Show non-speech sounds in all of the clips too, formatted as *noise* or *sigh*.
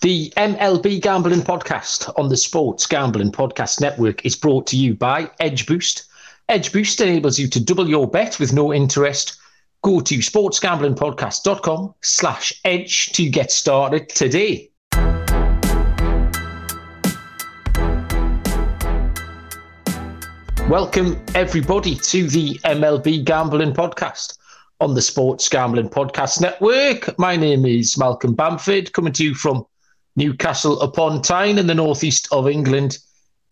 The MLB Gambling Podcast on the Sports Gambling Podcast Network is brought to you by Edge Boost. Edge Boost enables you to double your bet with no interest. Go to sportsgamblingpodcast.com slash edge to get started today. Welcome, everybody, to the MLB Gambling Podcast on the Sports Gambling Podcast Network. My name is Malcolm Bamford, coming to you from Newcastle upon Tyne in the northeast of England.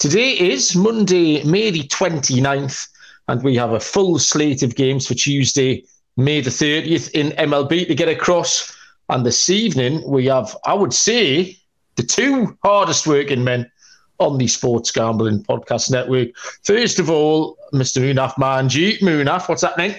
Today is Monday, May the 29th, and we have a full slate of games for Tuesday, May the 30th in MLB to get across. And this evening, we have, I would say, the two hardest working men on the Sports Gambling Podcast Network. First of all, Mr. Munaf Manji. Munaf, what's happening?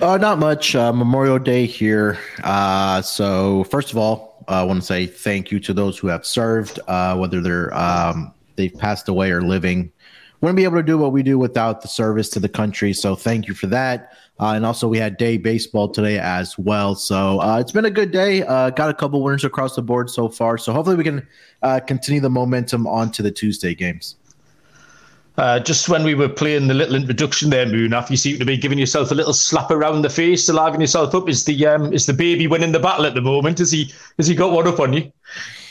Uh, not much. Uh, Memorial Day here. Uh, so, first of all, I want to say thank you to those who have served, uh, whether they're um, they've passed away or living. Wouldn't be able to do what we do without the service to the country. So thank you for that. Uh, and also, we had day baseball today as well. So uh, it's been a good day. Uh, got a couple winners across the board so far. So hopefully, we can uh, continue the momentum on to the Tuesday games. Uh, just when we were playing the little introduction there, Munaf, you seem to be giving yourself a little slap around the face to liven yourself up. Is the um, is the baby winning the battle at the moment? Has he has he got one up on you?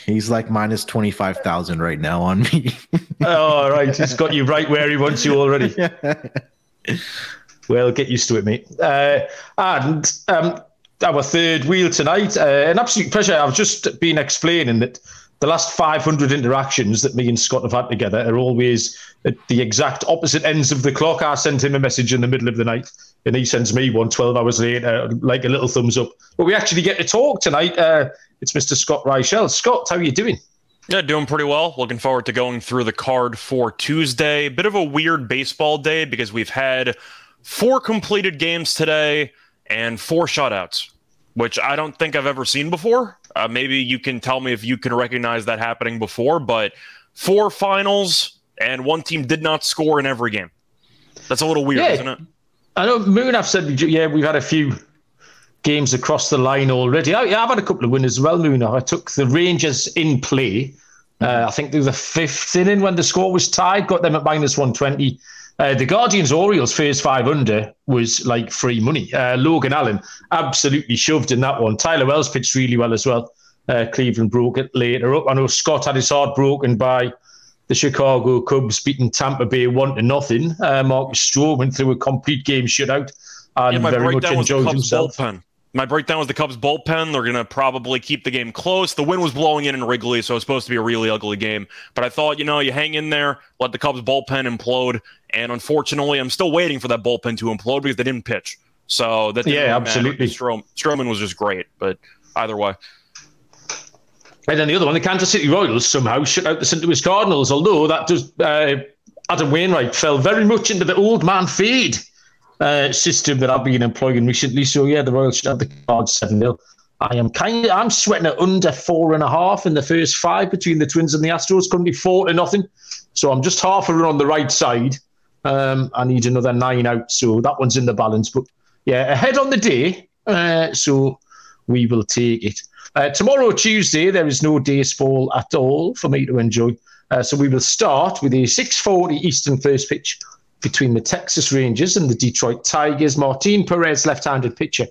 He's like minus twenty five thousand right now on me. *laughs* oh, right, he's got you right where he wants you already. *laughs* well, get used to it, mate. Uh, and um, our third wheel tonight, uh, an absolute pleasure. I've just been explaining that the last 500 interactions that me and Scott have had together are always at the exact opposite ends of the clock. I send him a message in the middle of the night, and he sends me one 12 hours later, like a little thumbs up. But we actually get to talk tonight. Uh, it's Mr. Scott Reichel. Scott, how are you doing? Yeah, doing pretty well. Looking forward to going through the card for Tuesday. Bit of a weird baseball day because we've had four completed games today and four shutouts, which I don't think I've ever seen before. Uh, maybe you can tell me if you can recognize that happening before, but four finals and one team did not score in every game. That's a little weird, yeah. isn't it? I know Moon. I've said, yeah, we've had a few games across the line already. I, have had a couple of winners as well, Moon. I took the Rangers in play. Uh, I think they were the fifth inning when the score was tied, got them at minus 120. Uh, the Guardians Orioles first five under was like free money. Uh, Logan Allen absolutely shoved in that one. Tyler Wells pitched really well as well. Uh, Cleveland broke it later up. I know Scott had his heart broken by the Chicago Cubs beating Tampa Bay one to nothing. Uh, Marcus Stroman went through a complete game shutout and yeah, very much enjoyed himself. Bullpen. My breakdown was the Cubs bullpen. They're going to probably keep the game close. The wind was blowing in in Wrigley, so it was supposed to be a really ugly game. But I thought, you know, you hang in there, let the Cubs bullpen implode. And unfortunately, I'm still waiting for that bullpen to implode because they didn't pitch. So that yeah, absolutely. Strom- Stroman was just great, but either way. And then the other one, the Kansas City Royals somehow shut out the St. Louis Cardinals, although that does uh, Adam Wainwright fell very much into the old man feed uh, system that I've been employing recently. So yeah, the Royals should have the Cards seven 0 I am kind of I'm sweating at under four and a half in the first five between the Twins and the Astros. Currently four to nothing, so I'm just half a run on the right side. Um, I need another nine out, so that one's in the balance. But yeah, ahead on the day, uh, so we will take it. Uh, tomorrow, Tuesday, there is no baseball at all for me to enjoy. Uh, so we will start with a 6:40 Eastern first pitch between the Texas Rangers and the Detroit Tigers. Martin Perez, left-handed pitcher,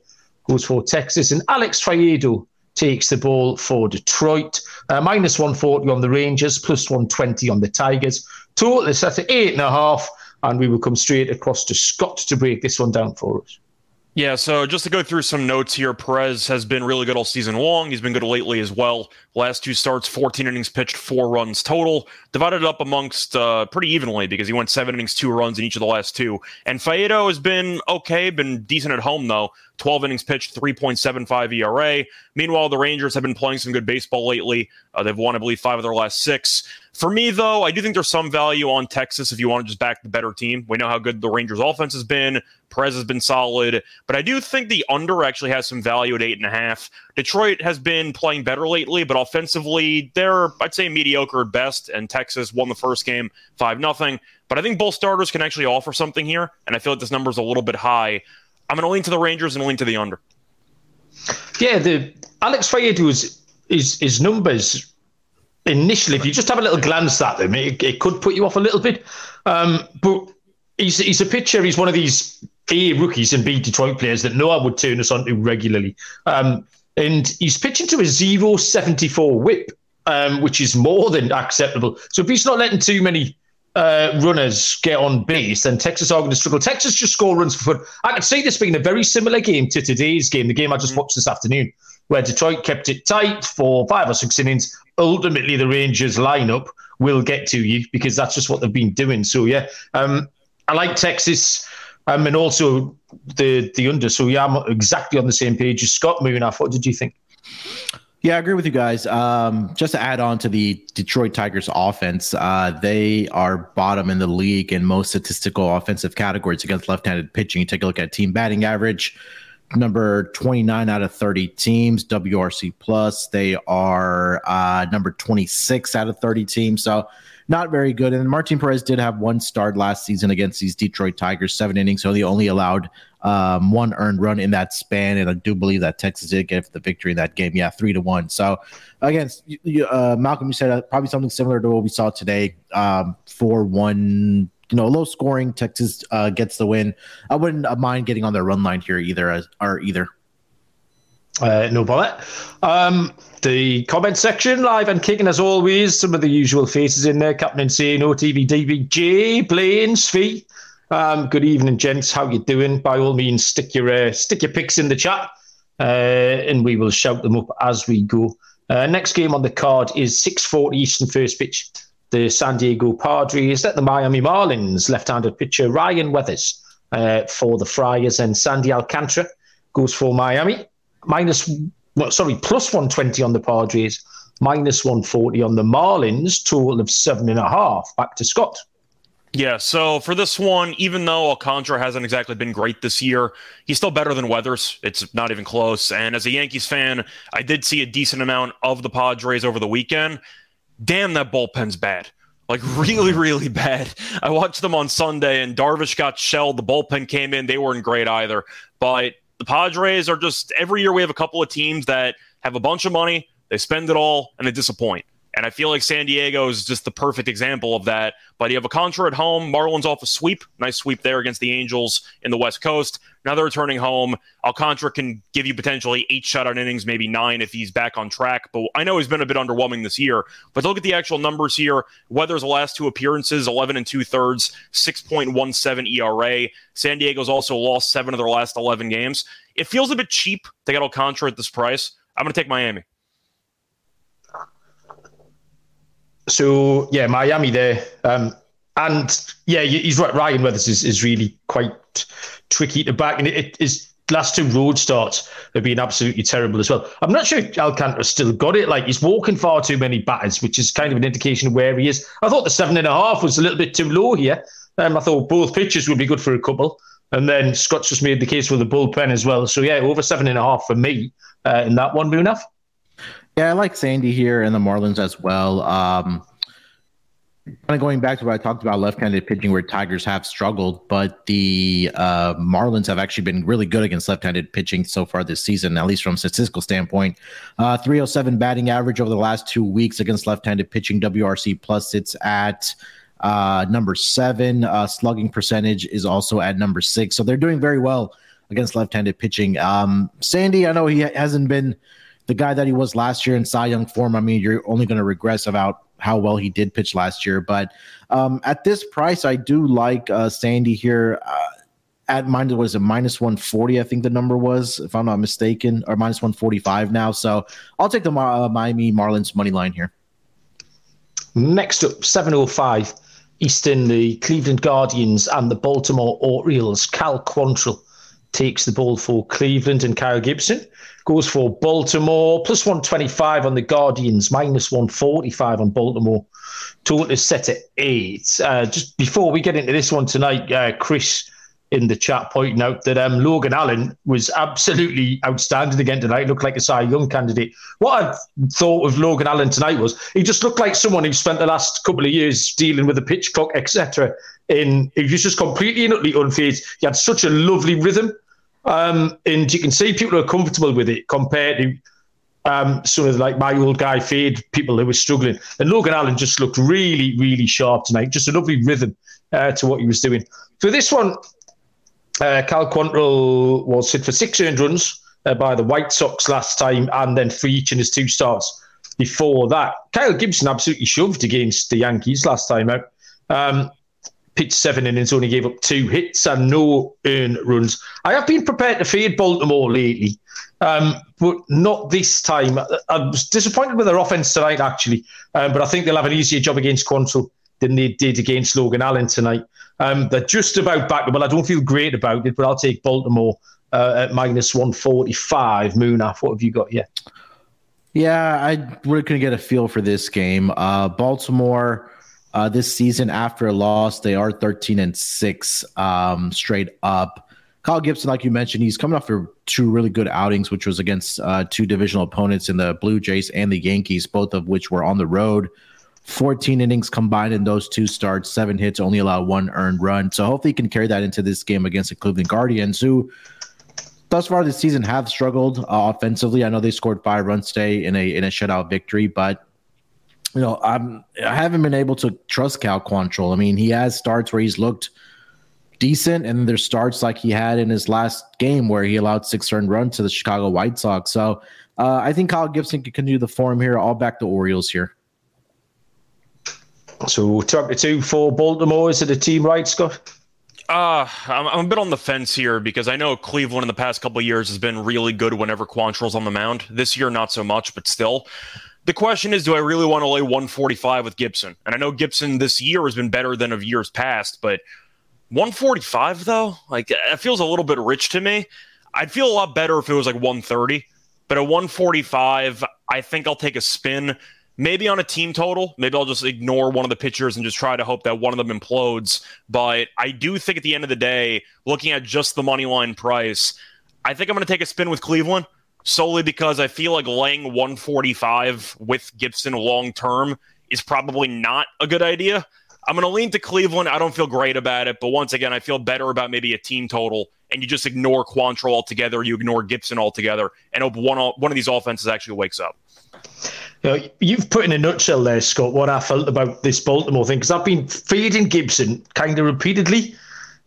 goes for Texas, and Alex Faedo takes the ball for Detroit. Uh, minus 140 on the Rangers, plus 120 on the Tigers. Total is set at eight and a half, and we will come straight across to Scott to break this one down for us. Yeah, so just to go through some notes here, Perez has been really good all season long. He's been good lately as well. Last two starts, 14 innings pitched, four runs total. Divided up amongst uh, pretty evenly because he went seven innings, two runs in each of the last two. And Faedo has been okay, been decent at home though. 12 innings pitched, 3.75 ERA. Meanwhile, the Rangers have been playing some good baseball lately. Uh, they've won, I believe, five of their last six. For me, though, I do think there's some value on Texas if you want to just back the better team. We know how good the Rangers' offense has been. Perez has been solid, but I do think the under actually has some value at eight and a half. Detroit has been playing better lately, but offensively, they're I'd say mediocre at best. And Texas won the first game five nothing. But I think both starters can actually offer something here, and I feel like this number is a little bit high. I'm going to lean to the Rangers and lean to the under. Yeah, the Alex Faedo is his his numbers initially, if you just have a little glance at them, it, it could put you off a little bit. Um, but he's he's a pitcher. He's one of these A rookies and B Detroit players that no one would turn us on to regularly. Um, and he's pitching to a 0.74 whip, um, which is more than acceptable. So if he's not letting too many uh, runners get on base, then Texas are going to struggle. Texas just score runs for fun. I could see this being a very similar game to today's game, the game I just mm. watched this afternoon, where Detroit kept it tight for five or six innings. Ultimately, the Rangers lineup will get to you because that's just what they've been doing. So yeah, um, I like Texas. Um, and also the the under. So yeah, I'm exactly on the same page as Scott Munaf. What did you think? Yeah, I agree with you guys. Um, just to add on to the Detroit Tigers offense, uh, they are bottom in the league in most statistical offensive categories against left-handed pitching. You take a look at team batting average, number 29 out of 30 teams, WRC plus. They are uh, number 26 out of 30 teams. So not very good. And Martin Perez did have one start last season against these Detroit Tigers, seven innings. So they only allowed um, one earned run in that span. And I do believe that Texas did get the victory in that game. Yeah, three to one. So again, uh, Malcolm, you said uh, probably something similar to what we saw today um, for one you know, low scoring. Texas uh, gets the win. I wouldn't mind getting on their run line here either, as, or either. Uh, no bother. Um, the comment section, live and kicking as always. Some of the usual faces in there. Captain Insane, OTV, DBJ, Blaine, Fee. Um, good evening, gents. How you doing? By all means, stick your uh, stick your picks in the chat, uh, and we will shout them up as we go. Uh, next game on the card is 6:40 Eastern first pitch. The San Diego Padres at the Miami Marlins. Left-handed pitcher Ryan Weathers uh, for the Friars, and Sandy Alcantara goes for Miami minus, well, sorry, plus 120 on the Padres, minus 140 on the Marlins, total of seven and a half. Back to Scott. Yeah, so for this one, even though Alcantara hasn't exactly been great this year, he's still better than Weathers. It's not even close. And as a Yankees fan, I did see a decent amount of the Padres over the weekend. Damn, that bullpen's bad. Like *laughs* really, really bad. I watched them on Sunday, and Darvish got shelled. The bullpen came in; they weren't great either. But the Padres are just every year we have a couple of teams that have a bunch of money, they spend it all, and they disappoint. And I feel like San Diego is just the perfect example of that. But you have Alcantara at home. Marlins off a sweep. Nice sweep there against the Angels in the West Coast. Now they're returning home. Alcantara can give you potentially eight shutout innings, maybe nine if he's back on track. But I know he's been a bit underwhelming this year. But look at the actual numbers here. Weathers the last two appearances, 11 and two thirds, 6.17 ERA. San Diego's also lost seven of their last 11 games. It feels a bit cheap to get Alcantara at this price. I'm going to take Miami. So yeah, Miami there, um, and yeah, he's right. Ryan Weathers is, is really quite tricky to back, and it, his last two road starts have been absolutely terrible as well. I'm not sure Alcantara still got it. Like he's walking far too many batters, which is kind of an indication of where he is. I thought the seven and a half was a little bit too low here. Um, I thought both pitches would be good for a couple. And then Scott's just made the case for the bullpen as well. So yeah, over seven and a half for me uh, in that one, Munaf. Yeah, I like Sandy here and the Marlins as well. Um, kind of going back to what I talked about left-handed pitching, where Tigers have struggled, but the uh, Marlins have actually been really good against left-handed pitching so far this season, at least from a statistical standpoint. Uh, 307 batting average over the last two weeks against left-handed pitching. WRC plus it's at uh, number seven. Uh, slugging percentage is also at number six, so they're doing very well against left-handed pitching. Um, Sandy, I know he hasn't been the guy that he was last year in Cy Young form, I mean, you're only going to regress about how well he did pitch last year. But um, at this price, I do like uh, Sandy here. Uh, at minus was a minus 140 i think the number was if i'm not mistaken or minus 145 now so i'll take the uh, miami marlins money line here next up 705 eastern the cleveland guardians and the baltimore orioles cal quantrill takes the ball for cleveland and kyle gibson goes for Baltimore, plus 125 on the Guardians, minus 145 on Baltimore. Total is set at eight. Uh, just before we get into this one tonight, uh, Chris in the chat pointing out that um, Logan Allen was absolutely outstanding again tonight. Looked like a Cy Young candidate. What I thought of Logan Allen tonight was he just looked like someone who spent the last couple of years dealing with the pitch clock, etc. In he was just completely and utterly unfazed. He had such a lovely rhythm. Um, and you can see people are comfortable with it compared to um, some of like my old guy fade people who were struggling. And Logan Allen just looked really, really sharp tonight. Just a lovely rhythm uh, to what he was doing. For this one, uh, Cal Quantrill was hit for six earned runs uh, by the White Sox last time, and then three each in his two starts before that. Kyle Gibson absolutely shoved against the Yankees last time out. Um, pitched seven innings, only gave up two hits and no earned runs. I have been prepared to fade Baltimore lately, um, but not this time. I was disappointed with their offense tonight, actually, um, but I think they'll have an easier job against Quantrill than they did against Logan Allen tonight. Um, they're just about back. Well, I don't feel great about it, but I'll take Baltimore uh, at minus 145. Munaf, what have you got here? Yeah, I really couldn't get a feel for this game. Uh, Baltimore uh, this season after a loss, they are 13 and six um, straight up. Kyle Gibson, like you mentioned, he's coming off for two really good outings, which was against uh, two divisional opponents in the Blue Jays and the Yankees, both of which were on the road. 14 innings combined in those two starts, seven hits, only allowed one earned run. So hopefully he can carry that into this game against the Cleveland Guardians, who thus far this season have struggled uh, offensively. I know they scored five runs today in a in a shutout victory, but you know I'm I haven't been able to trust Cal Quantrill. I mean, he has starts where he's looked decent, and there's starts like he had in his last game where he allowed six earned runs to the Chicago White Sox. So uh, I think Kyle Gibson can continue the form here. I'll back the Orioles here. So two for Baltimore. Is it a team right, Scott? Uh, I'm, I'm, a bit on the fence here because I know Cleveland in the past couple years has been really good whenever Quantrill's on the mound. This year, not so much, but still. The question is, do I really want to lay 145 with Gibson? And I know Gibson this year has been better than of years past, but 145 though, like it feels a little bit rich to me. I'd feel a lot better if it was like 130, but at 145, I think I'll take a spin maybe on a team total. Maybe I'll just ignore one of the pitchers and just try to hope that one of them implodes. But I do think at the end of the day, looking at just the money line price, I think I'm going to take a spin with Cleveland solely because I feel like laying 145 with Gibson long term is probably not a good idea. I'm going to lean to Cleveland. I don't feel great about it, but once again, I feel better about maybe a team total, and you just ignore Quantrill altogether, you ignore Gibson altogether, and hope one one of these offenses actually wakes up. You know, you've put in a nutshell there, Scott, what I felt about this Baltimore thing because I've been feeding Gibson kind of repeatedly.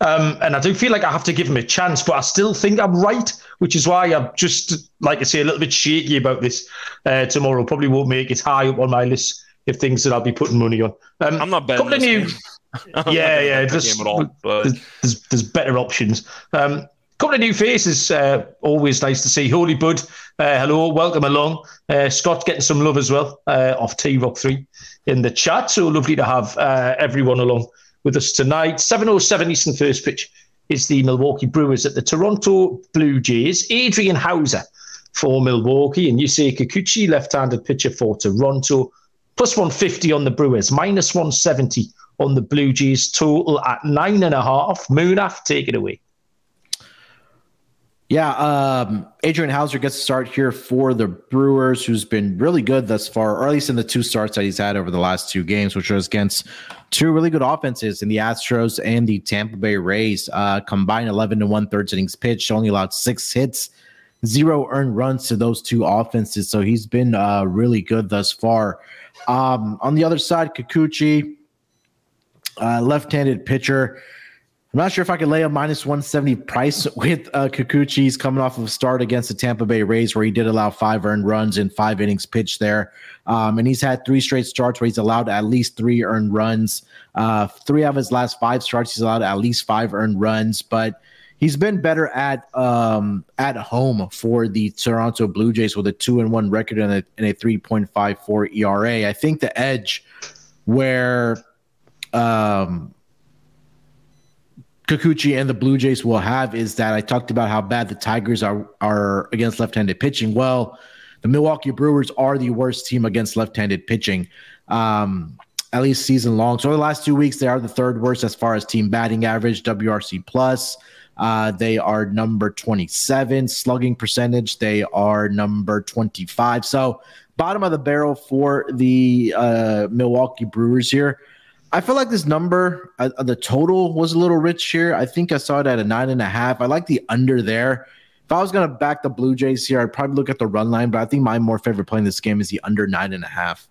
Um, and I do feel like I have to give him a chance, but I still think I'm right, which is why I'm just, like I say, a little bit shaky about this uh, tomorrow. Probably won't make it high up on my list of things that I'll be putting money on. Um, I'm not betting. New, *laughs* yeah, yeah. There's, all, but... there's, there's, there's, better options. Um, couple of new faces. Uh, always nice to see. Holy Bud, uh, hello, welcome along. Uh, Scott getting some love as well uh, off T Rock 3 in the chat. So lovely to have uh, everyone along with us tonight. 7.07 Eastern first pitch is the Milwaukee Brewers at the Toronto Blue Jays. Adrian Houser for Milwaukee and Yusei Kikuchi, left handed pitcher for Toronto. Plus 150 on the Brewers, minus 170 on the Blue Jays, total at nine and a half. Munaf, take it away. Yeah, um, Adrian Houser gets a start here for the Brewers, who's been really good thus far, or at least in the two starts that he's had over the last two games, which was against two really good offenses in the Astros and the Tampa Bay Rays. Uh, combined 11 to one thirds innings pitched, only allowed six hits, zero earned runs to those two offenses. So he's been uh, really good thus far. Um, on the other side, Kikuchi, uh, left handed pitcher. I'm not sure if I could lay a minus 170 price with uh, Kikuchi. He's coming off of a start against the Tampa Bay Rays where he did allow five earned runs in five innings pitched there. Um, and he's had three straight starts where he's allowed at least three earned runs. Uh, three of his last five starts, he's allowed at least five earned runs. But he's been better at um, at home for the Toronto Blue Jays with a two and one record and a, and a 3.54 ERA. I think the edge where um, Kikuchi and the Blue Jays will have is that I talked about how bad the Tigers are are against left-handed pitching. Well, the Milwaukee Brewers are the worst team against left-handed pitching, um, at least season long. So the last two weeks, they are the third worst as far as team batting average, WRC plus. Uh, they are number 27 slugging percentage. They are number 25. So bottom of the barrel for the uh, Milwaukee Brewers here. I feel like this number, uh, the total was a little rich here. I think I saw it at a nine and a half. I like the under there. if I was gonna back the Blue Jays here, I'd probably look at the run line, but I think my more favorite play in this game is the under nine and a half.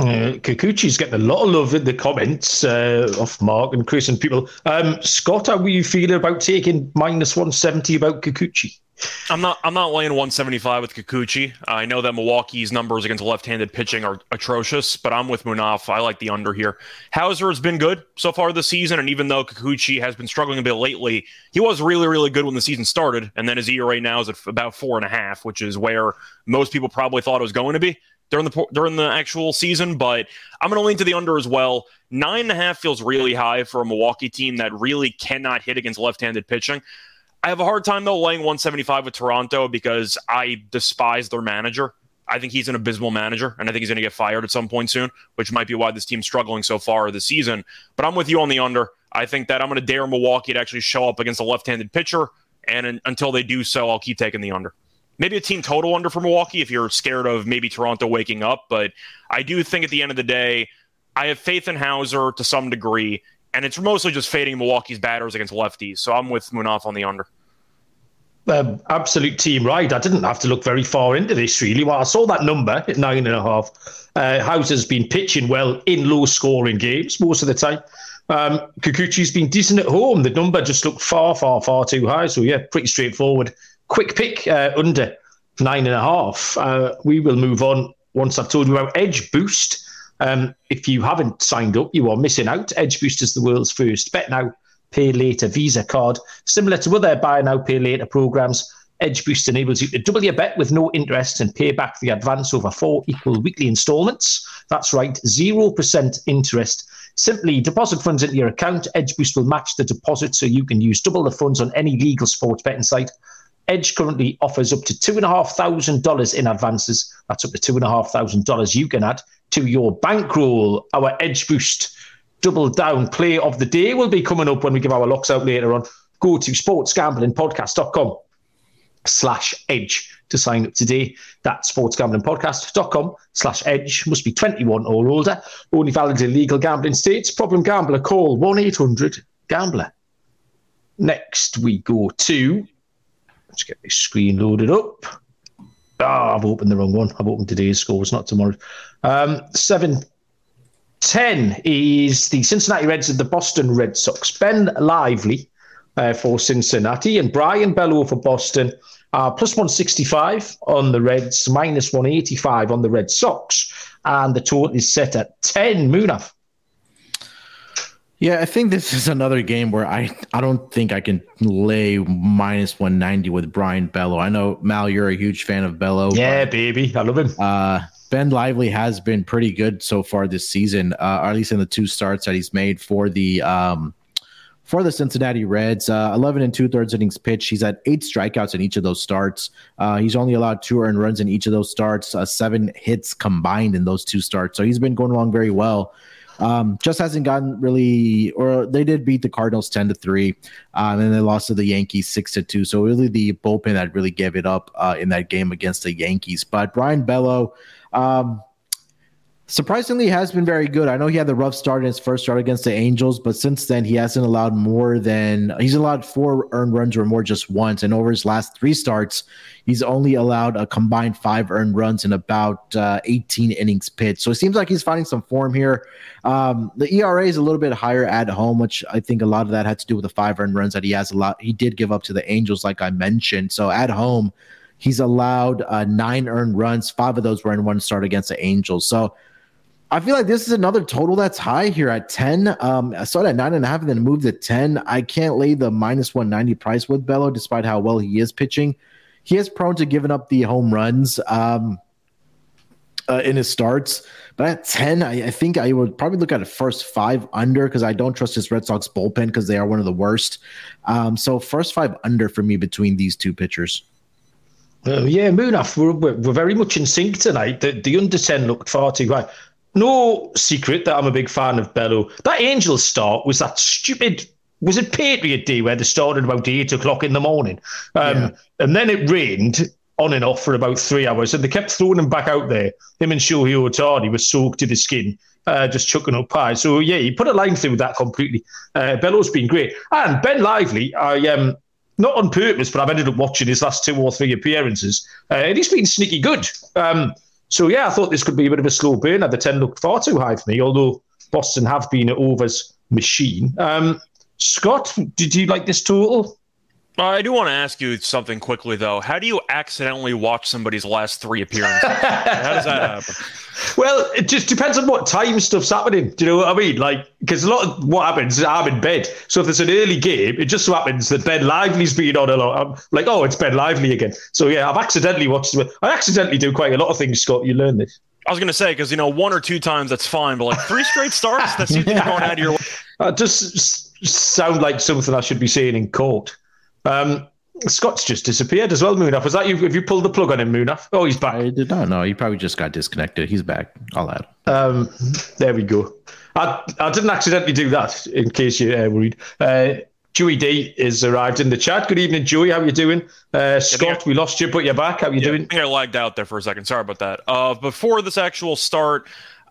Uh, Kikuchi's getting a lot of love in the comments uh, Mark and Chris and people. Um, Scott, how are you feeling about taking minus 170 about Kikuchi? I'm not. I'm not laying 175 with Kikuchi. I know that Milwaukee's numbers against left-handed pitching are atrocious, but I'm with Munaf. I like the under here. Houser has been good so far this season, and even though Kikuchi has been struggling a bit lately, he was really, really good when the season started. And then his ERA now is at about four and a half, which is where most people probably thought it was going to be during the during the actual season. But I'm going to lean to the under as well. Nine and a half feels really high for a Milwaukee team that really cannot hit against left-handed pitching. I have a hard time though laying 175 with Toronto because I despise their manager. I think he's an abysmal manager, and I think he's going to get fired at some point soon, which might be why this team's struggling so far this season. But I'm with you on the under. I think that I'm going to dare Milwaukee to actually show up against a left-handed pitcher, and until they do so, I'll keep taking the under. Maybe a team total under for Milwaukee if you're scared of maybe Toronto waking up, but I do think at the end of the day, I have faith in Houser to some degree, and it's mostly just fading Milwaukee's batters against lefties. So I'm with Munaf on the under. Um, absolute team right. I didn't have to look very far into this really. Well, I saw that number at nine and a half. Uh, Houser's been pitching well in low scoring games most of the time. Um, Kikuchi's been decent at home. The number just looked far, far, far too high. So yeah, pretty straightforward. Quick pick uh, under nine and a half. Uh, we will move on once I've told you about Edge Boost. Um, if you haven't signed up, you are missing out. Edge Boost is the world's first bet now, pay later Visa card. Similar to other buy now, pay later programs, Edge Boost enables you to double your bet with no interest and pay back the advance over four equal weekly installments. That's right, 0% interest. Simply deposit funds into your account. Edge Boost will match the deposit so you can use double the funds on any legal sports betting site. Edge currently offers up to $2,500 in advances. That's up to $2,500 you can add to your bankroll. Our Edge Boost double down play of the day will be coming up when we give our locks out later on. Go to sportsgamblingpodcast.com slash edge to sign up today. That's sportsgamblingpodcast.com slash edge. Must be 21 or older. Only valid in legal gambling states. Problem gambler, call 1-800-GAMBLER. Next we go to, let's get this screen loaded up. Ah, oh, I've opened the wrong one. I've opened today's scores, not tomorrow. Um, 7 10 is the Cincinnati Reds and the Boston Red Sox. Ben Lively uh, for Cincinnati and Brayan Bello for Boston. Uh, plus 165 on the Reds, minus 185 on the Red Sox. And the total is set at 10. Munaf. Yeah, I think this is another game where I, I don't think I can lay minus 190 with Brayan Bello. I know, Mal, you're a huge fan of Bello. Yeah, but, baby. I love him. Uh, Ben Lively has been pretty good so far this season, uh, or at least in the two starts that he's made for the um, for the Cincinnati Reds. Uh, 11 and two thirds innings pitched. He's had eight strikeouts in each of those starts. Uh, he's only allowed two earned runs in each of those starts, uh, seven hits combined in those two starts. So he's been going along very well. Um, just hasn't gotten really, or they did beat the Cardinals 10 to 3, um, and they lost to the Yankees 6 to 2. So really the bullpen that really gave it up uh, in that game against the Yankees. But Brayan Bello, um, surprisingly has been very good. I know he had the rough start in his first start against the Angels, but since then he hasn't allowed more than he's allowed four earned runs or more just once. And over his last three starts, he's only allowed a combined five earned runs in about uh, 18 innings pitched. So it seems like he's finding some form here. Um, the ERA is a little bit higher at home, which I think a lot of that had to do with the five earned runs that he has a lot. He did give up to the Angels, like I mentioned. So at home, He's allowed uh, nine earned runs. Five of those were in one start against the Angels. So I feel like this is another total that's high here at 10. Um, I started at nine and a half and then moved to 10. I can't lay the minus 190 price with Bello, despite how well he is pitching. He is prone to giving up the home runs um, uh, in his starts. But at 10, I, I, think I would probably look at a first five under because I don't trust his Red Sox bullpen because they are one of the worst. Um, so first five under for me between these two pitchers. Uh, yeah, we're, we're, we're, very much in sync tonight. The, the under 10 looked far too high. No secret that I'm a big fan of Bello. That Angels start was that stupid, was it Patriot Day where they started about 8 o'clock in the morning? Um, yeah. And then it rained on and off for about three hours, and they kept throwing him back out there. Him and Shohei Ohtani were soaked to the skin. Uh, just chucking up pie. So yeah, he put a line through that completely. Uh, Bello's been great, and Ben Lively. I um, not on purpose, but I've ended up watching his last two or three appearances, uh, and he's been sneaky good. Um, so yeah, I thought this could be a bit of a slow burn. The ten looked far too high for me, although Boston have been an overs machine. Um, Scott, did you like this total? I do want to ask you something quickly, though. How do you accidentally watch somebody's last three appearances? How does that happen? *laughs* Well, it just depends on what time stuff's happening. Do you know what I mean? Like, because a lot of what happens is I'm in bed. So if there's an early game, it just so happens that Ben Lively's been on a lot. I'm like, oh, it's Ben Lively again. So yeah, I've accidentally watched. I accidentally do quite a lot of things, Scott. You learn this. I was going to say because you know one or two times that's fine, but like three straight starts, that seems to be *laughs* going out of your. Uh, just sound like something I should be saying in court. Um, Scott's just disappeared as well, Munaf. Was that you? Have you pulled the plug on him, Munaf? Oh, he's back. I did not know. He probably just got disconnected. He's back. I'll add. Um, there we go. I, I didn't accidentally do that, in case you're uh, worried. Uh, Joey D is arrived in the chat. Good evening, Joey. How are you doing? Uh, Scott, we lost you, but you're back. How are you yeah, doing? I think I lagged out there for a second. Sorry about that. Uh, before this actual start,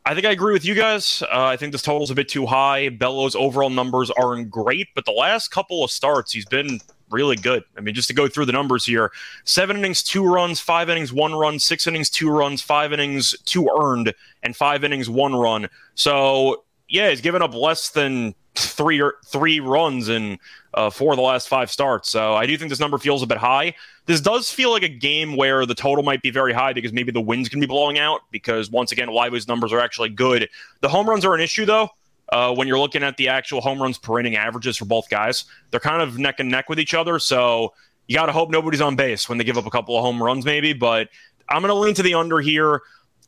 I think I agree with you guys. Uh, I think this total's a bit too high. Bello's overall numbers aren't great, but the last couple of starts, he's been really good. I mean, just to go through the numbers here seven innings, two runs, five innings, one run, six innings, two runs, five innings, two earned, and five innings, one run. So, yeah, he's given up less than three or three runs in uh, four of the last five starts. So I do think this number feels a bit high. This does feel like a game where the total might be very high because maybe the wind's going to be blowing out. Because once again, Lively's numbers are actually good. The home runs are an issue though uh, when you're looking at the actual home runs per inning averages for both guys. They're kind of neck and neck with each other. So you got to hope nobody's on base when they give up a couple of home runs, maybe. But I'm going to lean to the under here.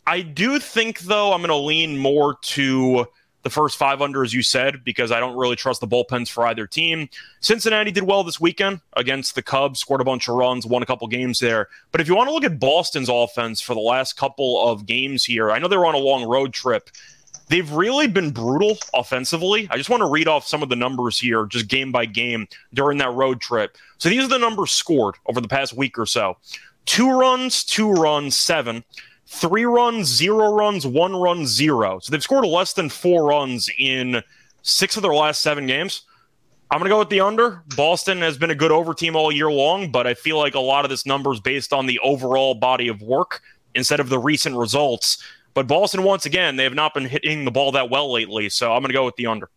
I do think, though, I'm going to lean more to the first five under, as you said, because I don't really trust the bullpens for either team. Cincinnati did well this weekend against the Cubs, scored a bunch of runs, won a couple games there. But if you want to look at Boston's offense for the last couple of games here, I know they were on a long road trip they've really been brutal offensively. I just want to read off some of the numbers here, just game by game during that road trip. So these are the numbers scored over the past week or so two runs, two runs, seven. Three runs, zero runs, one run, zero. So they've scored less than four runs in six of their last seven games. I'm going to go with the under. Boston has been a good over team all year long, but I feel like a lot of this number is based on the overall body of work instead of the recent results. But Boston, once again, they have not been hitting the ball that well lately. So I'm going to go with the under.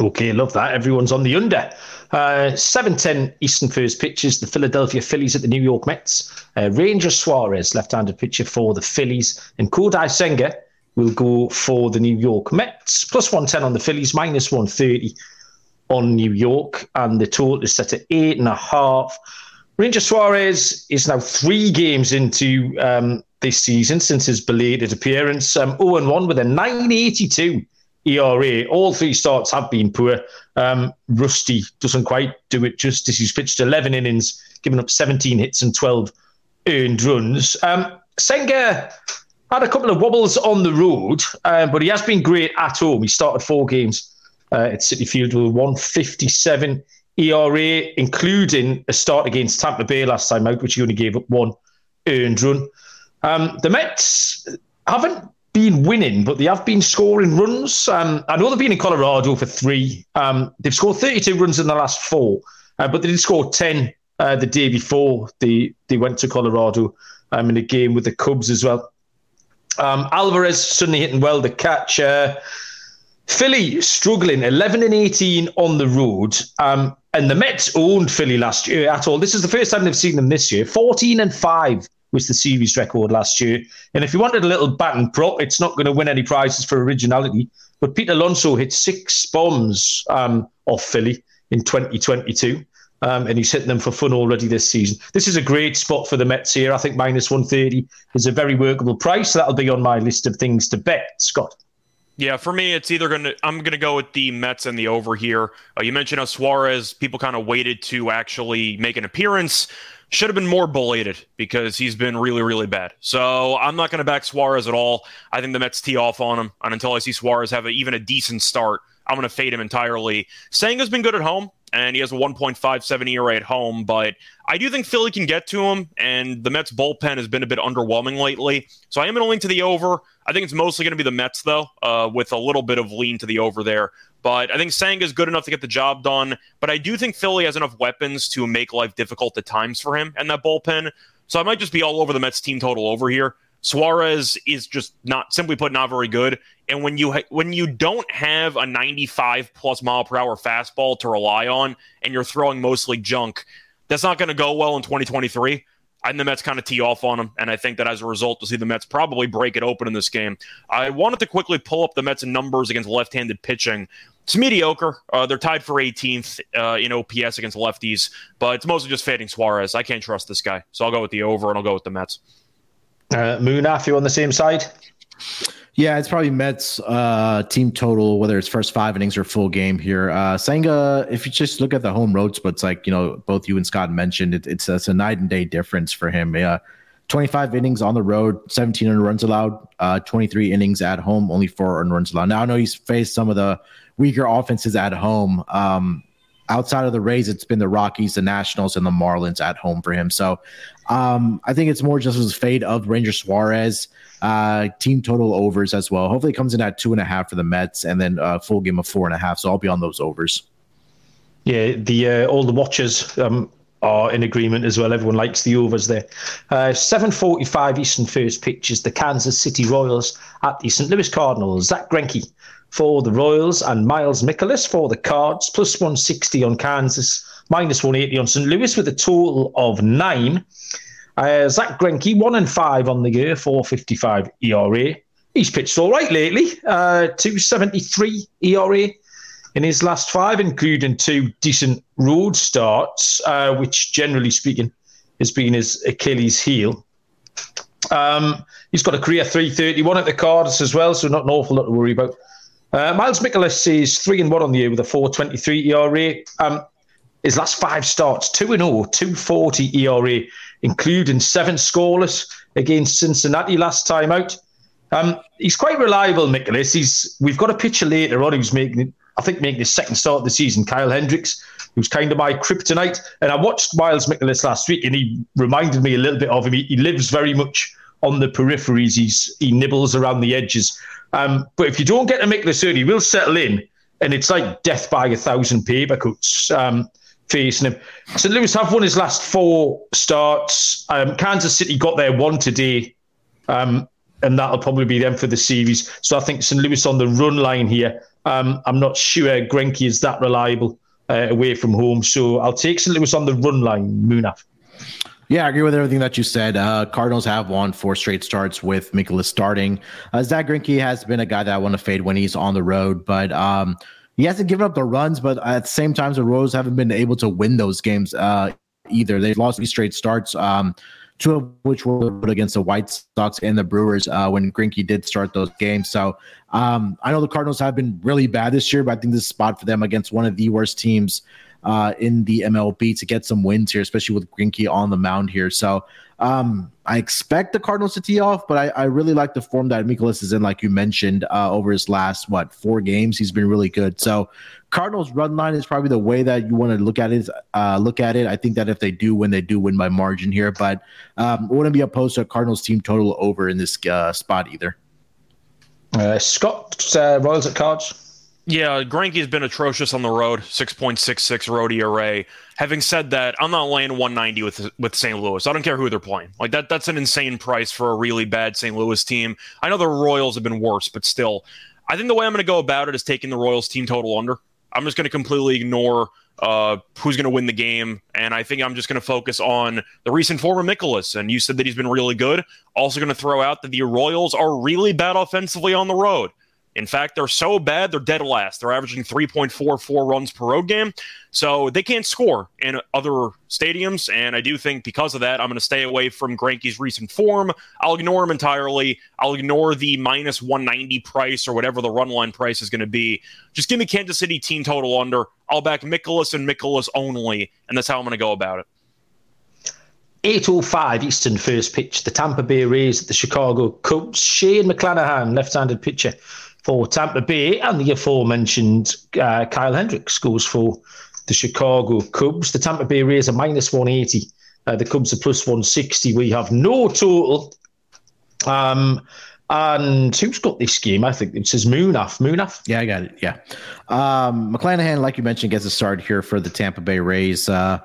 Okay, love that. Everyone's on the under. Uh, 7-10 Eastern first pitches, the Philadelphia Phillies at the New York Mets. Uh, Ranger Suarez, left-handed pitcher for the Phillies. And Kodai Senga will go for the New York Mets. Plus 110 on the Phillies, minus 130 on New York. And the total is set at eight and a half. Ranger Suarez is now three games into um, this season since his belated appearance. Um, 0 1 with a 982 ERA. All three starts have been poor. Um, Rusty doesn't quite do it justice. He's pitched 11 innings, given up 17 hits and 12 earned runs. Um, Senga had a couple of wobbles on the road, uh, but he has been great at home. He started four games uh, at Citi Field with 157 ERA, including a start against Tampa Bay last time out, which he only gave up one earned run. Um, the Mets haven't been winning, but they have been scoring runs. Um, I know they've been in Colorado for three. Um, they've scored 32 runs in the last four, uh, but they did score 10 uh, the day before they, they went to Colorado um, in a game with the Cubs as well. Um, Alvarez suddenly hitting well the catch. Uh, Philly struggling 11 and 18 on the road. Um, and the Mets owned Philly last year at all. This is the first time they've seen them this year. 14 and 5 was the series record last year. And if you wanted a little bat and prop, it's not going to win any prizes for originality. But Pete Alonso hit six bombs um, off Philly in 2022. Um, and he's hitting them for fun already this season. This is a great spot for the Mets here. I think minus 130 is a very workable price. That'll be on my list of things to bet, Scott. Yeah, for me, it's either going to, I'm going to go with the Mets and the over here. Uh, you mentioned how Suarez, people kind of waited to actually make an appearance should have been more belated because he's been really, really bad. So I'm not going to back Suarez at all. I think the Mets tee off on him. And until I see Suarez have a, even a decent start, I'm going to fade him entirely. Senga's been good at home. And he has a 1.57 ERA at home. But I do think Philly can get to him, and the Mets bullpen has been a bit underwhelming lately. So I am going to lean to the over. I think it's mostly going to be the Mets, though, uh, with a little bit of lean to the over there. But I think Senga is good enough to get the job done. But I do think Philly has enough weapons to make life difficult at times for him and that bullpen. So I might just be all over the Mets team total over here. Suarez is just not simply put not very good. And when you ha- when you don't have a 95 plus mile per hour fastball to rely on, and you're throwing mostly junk, that's not going to go well in 2023. And the Mets kind of tee off on them, and I think that as a result, we'll see the Mets probably break it open in this game. I wanted to quickly pull up the Mets numbers against left-handed pitching. It's mediocre. Uh, they're tied for 18th uh, in OPS against lefties, but it's mostly just fading Suarez. I can't trust this guy, so I'll go with the over, and I'll go with the Mets. Uh, Munaf, you on the same side? Yeah, it's probably Mets uh, team total, whether it's first five innings or full game here. Uh, Senga, if you just look at the home road it's like you know, both you and Scott mentioned, it, it's, it's a night and day difference for him. Yeah, 25 innings on the road, 17 earned runs allowed, uh, 23 innings at home, only four earned runs allowed. Now I know he's faced some of the weaker offenses at home. Um, outside of the Rays, it's been the Rockies, the Nationals, and the Marlins at home for him. So um, I think it's more just his fade of Ranger Suarez. Uh, team total overs as well. Hopefully, it comes in at two and a half for the Mets, and then a full game of four and a half. So I'll be on those overs. Yeah, the uh, all the watchers um, are in agreement as well. Everyone likes the overs there. Uh, 7:45 Eastern first pitch is the Kansas City Royals at the St. Louis Cardinals. Zack Greinke for the Royals and Miles Mikolas for the Cards. Plus 160 on Kansas, minus 180 on St. Louis with a total of nine. Uh, Zack Greinke, one and five on the year, 455 ERA. He's pitched all right lately, uh, 273 ERA in his last five, including two decent road starts, uh, which generally speaking has been his Achilles heel. Um, he's got a career 331 at the cards as well, so not an awful lot to worry about. Uh, Miles Mikolas is 3 and 1 on the year with a 423 ERA. Um, his last five starts, 2 and 0, 240 ERA including seven scoreless against Cincinnati last time out. Um, he's quite reliable, Mikolas. He's we've got a pitcher later on who's making I think making his second start of the season, Kyle Hendricks, who's kind of my kryptonite. And I watched Miles Mikolas last week, and he reminded me a little bit of him. He, he lives very much on the peripheries. He's he nibbles around the edges. Um, but if you don't get to Mikolas early, he will settle in, and it's like death by a thousand paper cuts. Um, facing him. St. Louis have won his last four starts. Um, Kansas City got their one today, um, and that'll probably be them for the series. So I think St. Louis on the run line here. Um, I'm not sure Greinke is that reliable uh, away from home, so I'll take St. Louis on the run line. Munaf. Yeah, I agree with everything that you said. Uh, Cardinals have won four straight starts with Mikolas starting. Uh, Zack Greinke has been a guy that I want to fade when he's on the road, but um, he hasn't given up the runs, but at the same time, the Royals haven't been able to win those games uh, either. They've lost three straight starts, um, two of which were against the White Sox and the Brewers uh, when Greinke did start those games. So um, I know the Cardinals have been really bad this year, but I think this is spot for them against one of the worst teams uh, in the MLB to get some wins here, especially with Greinke on the mound here. So um, I expect the Cardinals to tee off, but I, I really like the form that Mikolas is in, like you mentioned, uh, over his last what four games. He's been really good. So Cardinals run line is probably the way that you want to look at it. Uh, look at it. I think that if they do win, they do win by margin here, but um, wouldn't be opposed to a Cardinals team total over in this uh, spot either. Uh, Scott uh, Royals at cards. Yeah, Greinke's been atrocious on the road, 6.66 road ERA. Having said that, I'm not laying 190 with with St. Louis. I don't care who they're playing. Like that that's an insane price for a really bad St. Louis team. I know the Royals have been worse, but still, I think the way I'm going to go about it is taking the Royals team total under. I'm just going to completely ignore uh, who's going to win the game, and I think I'm just going to focus on the recent form of Mikolas. And you said that he's been really good. Also going to throw out that the Royals are really bad offensively on the road. In fact, they're so bad, they're dead last. They're averaging 3.44 runs per road game. So they can't score in other stadiums. And I do think because of that, I'm going to stay away from Greinke's recent form. I'll ignore him entirely. I'll ignore the minus 190 price or whatever the run line price is going to be. Just give me Kansas City team total under. I'll back Mikolas and Mikolas only. And that's how I'm going to go about it. 8.05 Eastern first pitch. The Tampa Bay Rays at the Chicago Cubs. Shane McClanahan, left-handed pitcher for Tampa Bay, and the aforementioned uh, Kyle Hendricks goes for the Chicago Cubs. The Tampa Bay Rays are minus 180. Uh, the Cubs are plus 160. We have no total. Um, and who's got this game? I think it says Munaf. Munaf? Yeah, I got it. Yeah. Um, McClanahan, like you mentioned, gets a start here for the Tampa Bay Rays. Uh,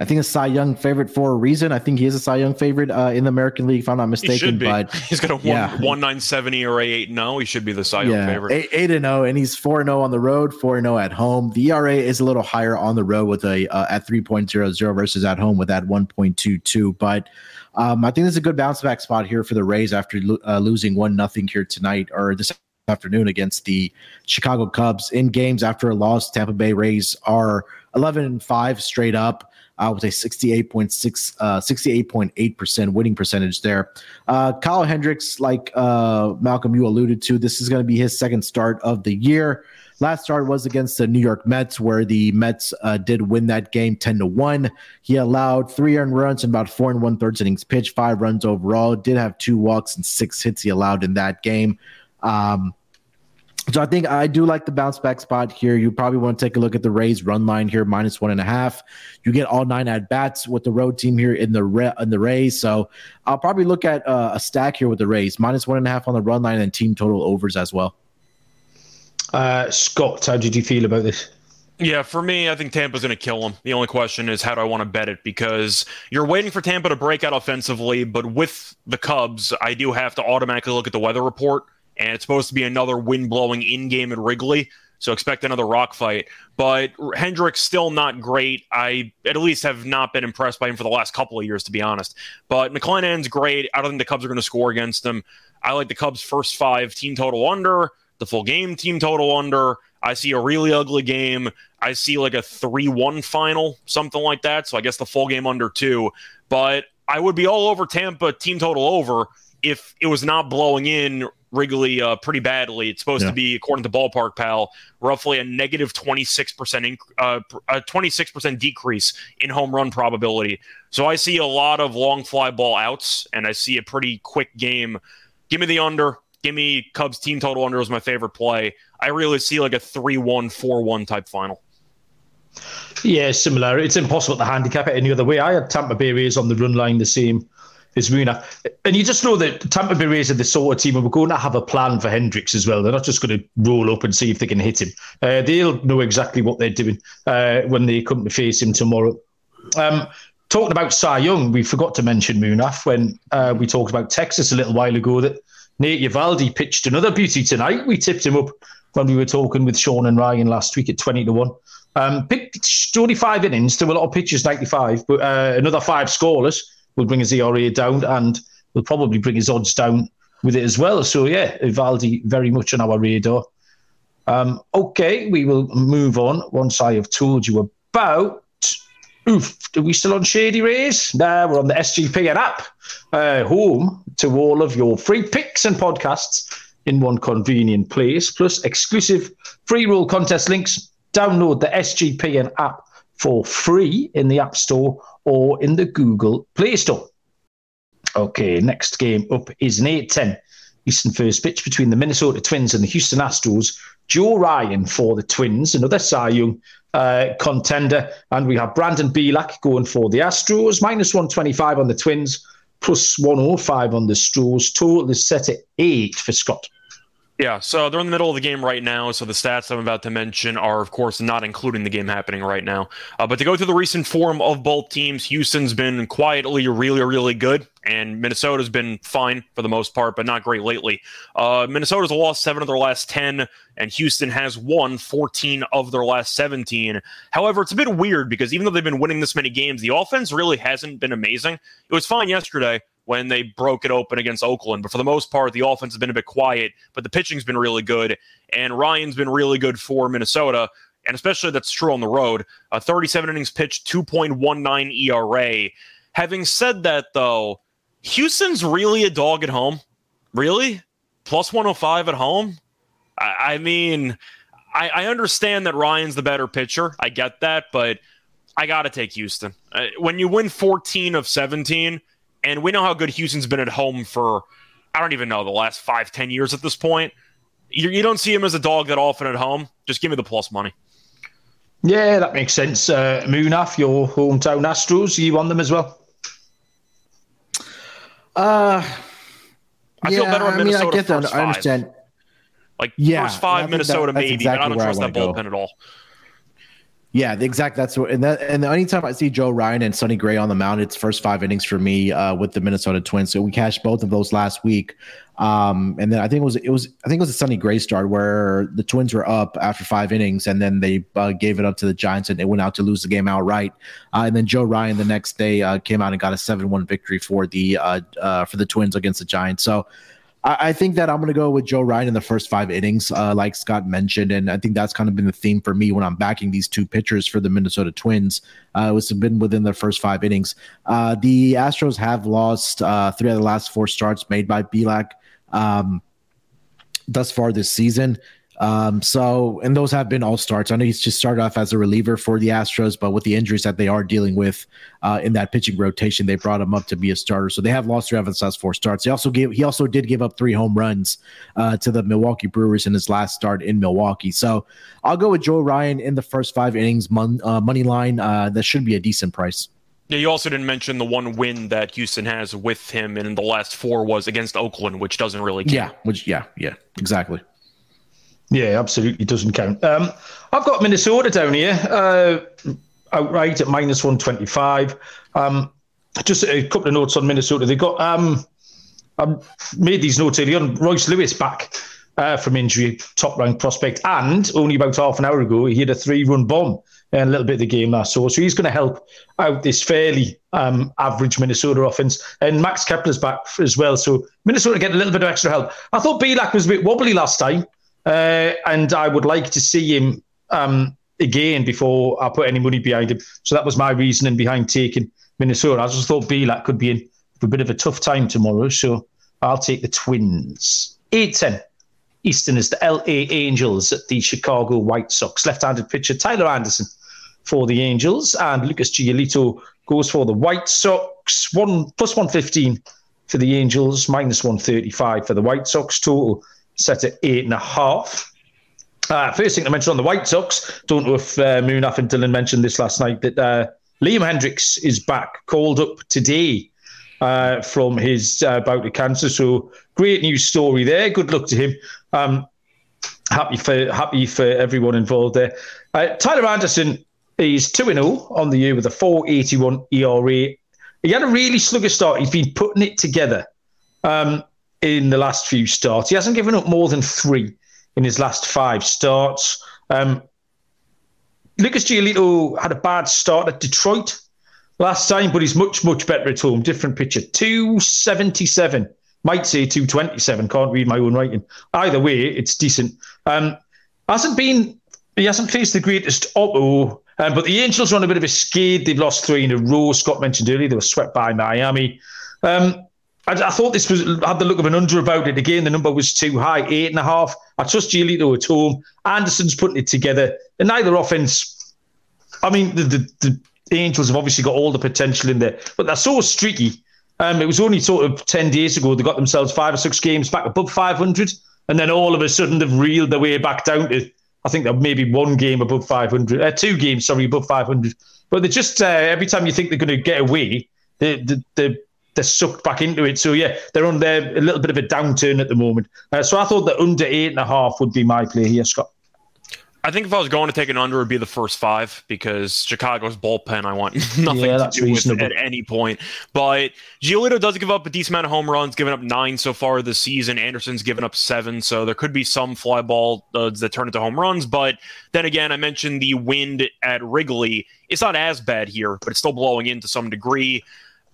I think a Cy Young favorite for a reason. I think he is a Cy Young favorite uh, in the American League, if I'm not mistaken. He should but *laughs* he's got a one yeah. one nine seventy or a eight. No, he should be the Cy Young yeah. favorite. Eight, eight and zero, oh, and he's four and zero oh on the road, four and zero at home. The ERA is a little higher on the road with a uh, at three point zero zero versus at home with that one point two two. But um, I think this is a good bounce back spot here for the Rays after uh, losing one nothing here tonight or this afternoon against the Chicago Cubs in games after a loss. Tampa Bay Rays are eleven and five straight up uh, with a 68.6, uh, 68.8% winning percentage there. Uh, Kyle Hendricks, like uh, Malcolm, you alluded to, this is going to be his second start of the year. Last start was against the New York Mets, where the Mets uh, did win that game 10 to 1. He allowed three earned runs and about four and one thirds innings pitched, five runs overall. Did have two walks and six hits he allowed in that game. Um, so I think I do like the bounce back spot here. You probably want to take a look at the Rays run line here, minus one and a half. You get all nine at bats with the road team here in the in the Rays. So I'll probably look at uh, a stack here with the Rays, minus one and a half on the run line and team total overs as well. Uh, Scott, how did you feel about this? Yeah, for me, I think Tampa's going to kill them. The only question is how do I want to bet it? Because you're waiting for Tampa to break out offensively, but with the Cubs, I do have to automatically look at the weather report and it's supposed to be another wind blowing in game at Wrigley. So expect another rock fight. But Hendricks still not great. I at least have not been impressed by him for the last couple of years, to be honest. But McClanahan's great. I don't think the Cubs are going to score against him. I like the Cubs' first five team total under, the full game team total under. I see a really ugly game. I see like a 3 1 final, something like that. So I guess the full game under two. But I would be all over Tampa team total over if it was not blowing in Wrigley uh, pretty badly. It's supposed yeah. to be, according to Ballpark Pal, roughly a negative 26% inc- uh, a 26% decrease in home run probability. So I see a lot of long fly ball outs, and I see a pretty quick game. Give me the under. Give me Cubs team total under is my favorite play. I really see like a 3 1, 4 1 type final. Yeah, similar. It's impossible to handicap it any other way. I had Tampa Bay Rays on the run line the same is Munaf. And you just know that Tampa Bay Rays are the sort of team and we're going to have a plan for Hendricks as well. They're not just going to roll up and see if they can hit him. Uh, they'll know exactly what they're doing uh, when they come to face him tomorrow. Um, talking about Cy Young, we forgot to mention Munaf when uh, we talked about Texas a little while ago that Nate Eovaldi pitched another beauty tonight. We tipped him up when we were talking with Sean and Ryan last week at 20 to 1. Um, picked 25 innings, still a lot of pitches, 95, but uh, another five scoreless will bring his ERA down and will probably bring his odds down with it as well. So yeah, Eovaldi very much on our radar. Um, okay, we will move on once I have told you about. Oof, are we still on Shady Rays? No, we're on the SGPN app, uh, home to all of your free picks and podcasts in one convenient place, plus exclusive free roll contest links. Download the SGPN app for free in the App Store or in the Google Play Store. Okay, next game up is an 8 10 Eastern first pitch between the Minnesota Twins and the Houston Astros. Joe Ryan for the Twins, another Cy Young uh, contender. And we have Brandon Bielak going for the Astros, minus 125 on the Twins, plus 105 on the Stros. Total is set at eight for Scott. Yeah, so they're in the middle of the game right now. So the stats I'm about to mention are, of course, not including the game happening right now. Uh, but to go through the recent form of both teams, Houston's been quietly really, really good, and Minnesota's been fine for the most part, but not great lately. Uh, Minnesota's lost seven of their last 10, and Houston has won 14 of their last 17. However, it's a bit weird because even though they've been winning this many games, the offense really hasn't been amazing. It was fine yesterday when they broke it open against Oakland. But for the most part, the offense has been a bit quiet, but the pitching's been really good. And Ryan's been really good for Minnesota. And especially that's true on the road. Uh, 37 innings pitched, 2.19 ERA. Having said that, though, Houston's really a dog at home. Really? Plus 105 at home? I, I mean, I, I, understand that Ryan's the better pitcher. I get that, but I got to take Houston. Uh, when you win 14 of 17, and we know how good Houston's been at home for, I don't even know, the last five, ten years at this point. You, you don't see him as a dog that often at home. Just give me the plus money. Yeah, that makes sense. Uh, Munaf, your hometown Astros, you on them as well? Uh, I feel better on I mean, I Minnesota get that. first I understand. Like Yeah, first five, Minnesota that- maybe. exactly but I don't where I trust that wanna go. bullpen at all. Yeah, the exact. That's what. And that. And anytime I see Joe Ryan and Sonny Gray on the mound, it's first five innings for me uh, with the Minnesota Twins. So we cashed both of those last week. Um, and then I think it was it was I think it was a Sonny Gray start where the Twins were up after five innings, and then they uh, gave it up to the Giants, and they went out to lose the game outright. Uh, and then Joe Ryan the next day uh, came out and got a seven-one victory for the uh, uh, for the Twins against the Giants. So. I think that I'm going to go with Joe Ryan in the first five innings, uh, like Scott mentioned, and I think that's kind of been the theme for me when I'm backing these two pitchers for the Minnesota Twins. Uh, it was been within the first five innings. Uh, the Astros have lost uh, three of the last four starts made by Bielak um, thus far this season. Um, so, and those have been all starts. I know he's just started off as a reliever for the Astros, but with the injuries that they are dealing with uh, in that pitching rotation, they brought him up to be a starter. So they have lost three of his last four starts. He also gave he also did give up three home runs uh, to the Milwaukee Brewers in his last start in Milwaukee. So I'll go with Joe Ryan in the first five innings mon- uh, money line. Uh, that should be a decent price. Yeah, you also didn't mention the one win that Houston has with him in the last four was against Oakland, which doesn't really count. Yeah, which yeah, yeah, exactly. Yeah, absolutely doesn't count. Um, I've got Minnesota down here, uh, outright at minus 125. Um, just a couple of notes on Minnesota. They got, um, I made these notes earlier Royce Lewis back uh, from injury, top ranked prospect. And only about half an hour ago, he had a three run bomb in a little bit of the game last saw. So he's going to help out this fairly um, average Minnesota offense. And Max Kepler's back as well. So Minnesota get a little bit of extra help. I thought Bielak was a bit wobbly last time. Uh, and I would like to see him um, again before I put any money behind him. So that was my reasoning behind taking Minnesota. I just thought Bielak could be in a bit of a tough time tomorrow. So I'll take the Twins. 8 10. Eastern is the LA Angels at the Chicago White Sox. Left handed pitcher Tyler Anderson for the Angels, and Lucas Giolito goes for the White Sox. One plus 115 for the Angels, minus 135 for the White Sox. Total set at eight and a half. Uh, first thing to mention on the White Sox, don't know if uh, Munaf and Dylan mentioned this last night, that uh, Liam Hendriks is back, called up today uh, from his uh, bout of cancer. So great news story there. Good luck to him. Um, happy for happy for everyone involved there. Uh, Tyler Anderson is two and zero on the year with a four eighty one ERA. He had a really sluggish start. He's been putting it together. Um, in the last few starts. He hasn't given up more than three in his last five starts. Um, Lucas Giolito had a bad start at Detroit last time, but he's much, much better at home. Different pitcher. 277. Might say 227. Can't read my own writing. Either way, it's decent. Um, hasn't been, he hasn't faced the greatest Otto, um, but the Angels are on a bit of a skid. They've lost three in a row. Scott mentioned earlier they were swept by Miami. Um, I, I, thought this was had the look of an under about it. Again, the number was too high, eight and a half. I trust Giolito at home. Anderson's putting it together. And neither offense, I mean, the, the, the Angels have obviously got all the potential in there, but they're so streaky. Um, it was only sort of 10 days ago they got themselves five or six games back above 500. And then all of a sudden they've reeled their way back down to, I think, they're maybe one game above 500, uh, two games, sorry, above 500. But they just, uh, every time you think they're going to get away, they, they, they they're sucked back into it. So yeah, they're on there a little bit of a downturn at the moment. Uh, so I thought that under eight and a half would be my play here, Scott. I think if I was going to take an under, it would be the first five because Chicago's bullpen, I want *laughs* nothing Yeah, to do with at any point. But Giolito does give up a decent amount of home runs, giving up nine so far this season. Anderson's given up seven, so there could be some fly ball uh, that turn into home runs. But then again, I mentioned the wind at Wrigley. It's not as bad here, but it's still blowing in to some degree.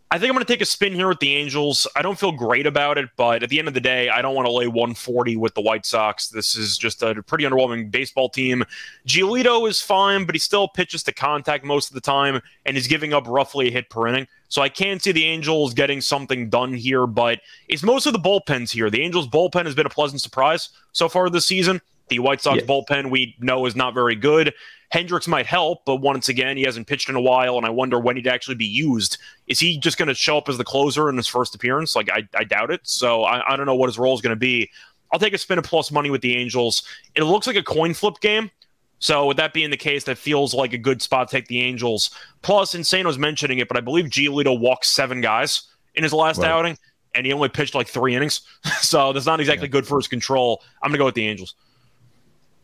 I think I'm going to take a spin here with the Angels. I don't feel great about it, but at the end of the day, I don't want to lay 140 with the White Sox. This is just a pretty underwhelming baseball team. Giolito is fine, but he still pitches to contact most of the time, and he's giving up roughly a hit per inning. So I can see the Angels getting something done here, but it's most of the bullpens here. The Angels' bullpen has been a pleasant surprise so far this season. The White Sox Yeah. bullpen we know is not very good. Hendriks might help, but once again, he hasn't pitched in a while, and I wonder when he'd actually be used. Is he just going to show up as the closer in his first appearance? Like, I, I doubt it. So I, I don't know what his role is going to be. I'll take a spin of plus money with the Angels. It looks like a coin flip game, So with that being the case, that feels like a good spot to take the Angels. Plus, Insano was mentioning it, but I believe Giolito walked seven guys in his last right. outing, and he only pitched like three innings. *laughs* so that's not exactly yeah. good for his control. I'm gonna go with the Angels.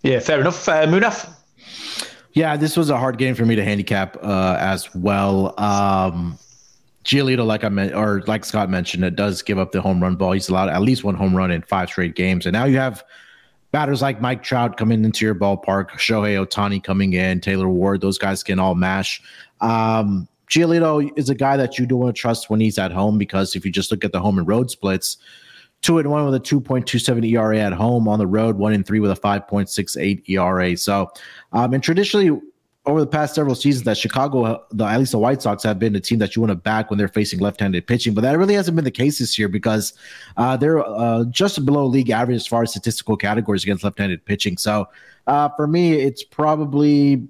Yeah, fair enough. Uh, Munaf. Yeah, this was a hard game for me to handicap uh, as well. Um, Giolito, like I meant, or like Scott mentioned, it does give up the home run ball. He's allowed at least one home run in five straight games, and now you have batters like Mike Trout coming into your ballpark, Shohei Ohtani coming in, Taylor Ward. Those guys can all mash. Um, Giolito is a guy that you do want to trust when he's at home because if you just look at the home and road splits, two and one with a 2.27 ERA at home on the road, one and three with a 5.68 ERA. So, um, and traditionally over the past several seasons that Chicago, the, at least the White Sox, have been the team that you want to back when they're facing left-handed pitching. But that really hasn't been the case this year because uh, they're uh, just below league average as far as statistical categories against left-handed pitching. So uh, for me, it's probably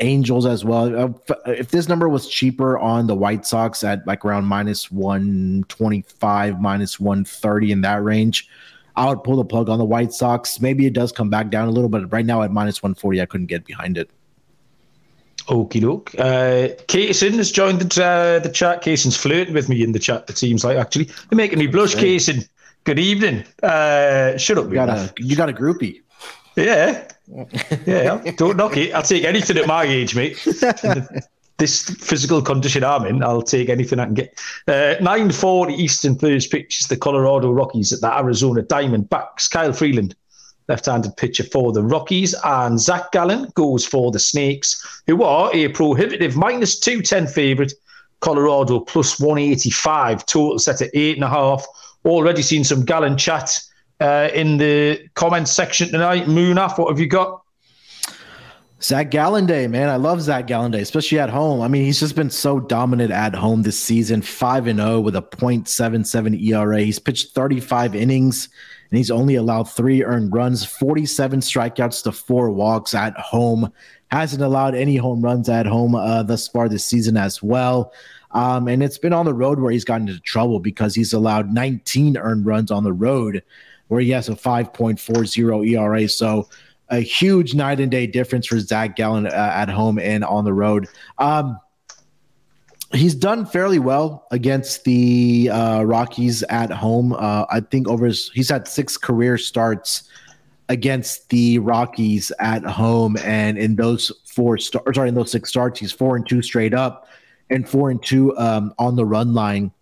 Angels as well. Uh, if this number was cheaper on the White Sox at like around minus 125, minus 130 in that range, I would pull the plug on the White Sox. Maybe it does come back down a little, but right now at minus 140, I couldn't get behind it. Okie doke. Uh, Kaysen has joined the, uh, the chat. Kaysen's flirting with me in the chat, it seems like, actually. You're making me blush, hey. Kaysen. Good evening. Uh, shut up, you got, a, you got a groupie. Yeah. Yeah. Don't knock it. I'll take anything at my age, mate. *laughs* this physical condition I'm in, I'll take anything I can get. Uh, 940 Eastern first pitch is the Colorado Rockies at the Arizona Diamondbacks. Kyle Freeland left-handed pitcher for the Rockies, and Zac Gallen goes for the Snakes, who are a prohibitive minus two ten favourite. Colorado plus one eighty five, total set at eight and a half. Already seen some Gallen chat uh, in the comments section tonight. Munaf, what have you got? Zac Gallen Day, man. I love Zac Gallen Day, especially at home. I mean, he's just been so dominant at home this season 5 and 0 with a 0.77 ERA. He's pitched 35 innings and he's only allowed three earned runs, 47 strikeouts to four walks at home. Hasn't allowed any home runs at home uh, thus far this season as well. Um, and it's been on the road where he's gotten into trouble because he's allowed 19 earned runs on the road, where he has a 5.40 ERA. So a huge night and day difference for Zac Gallen uh, at home and on the road. Um, he's done fairly well against the uh, Rockies at home. Uh, I think over his, he's had six career starts against the Rockies at home, and in those four starts, sorry, in those six starts, he's four and two straight up, and four and two um, on the run line.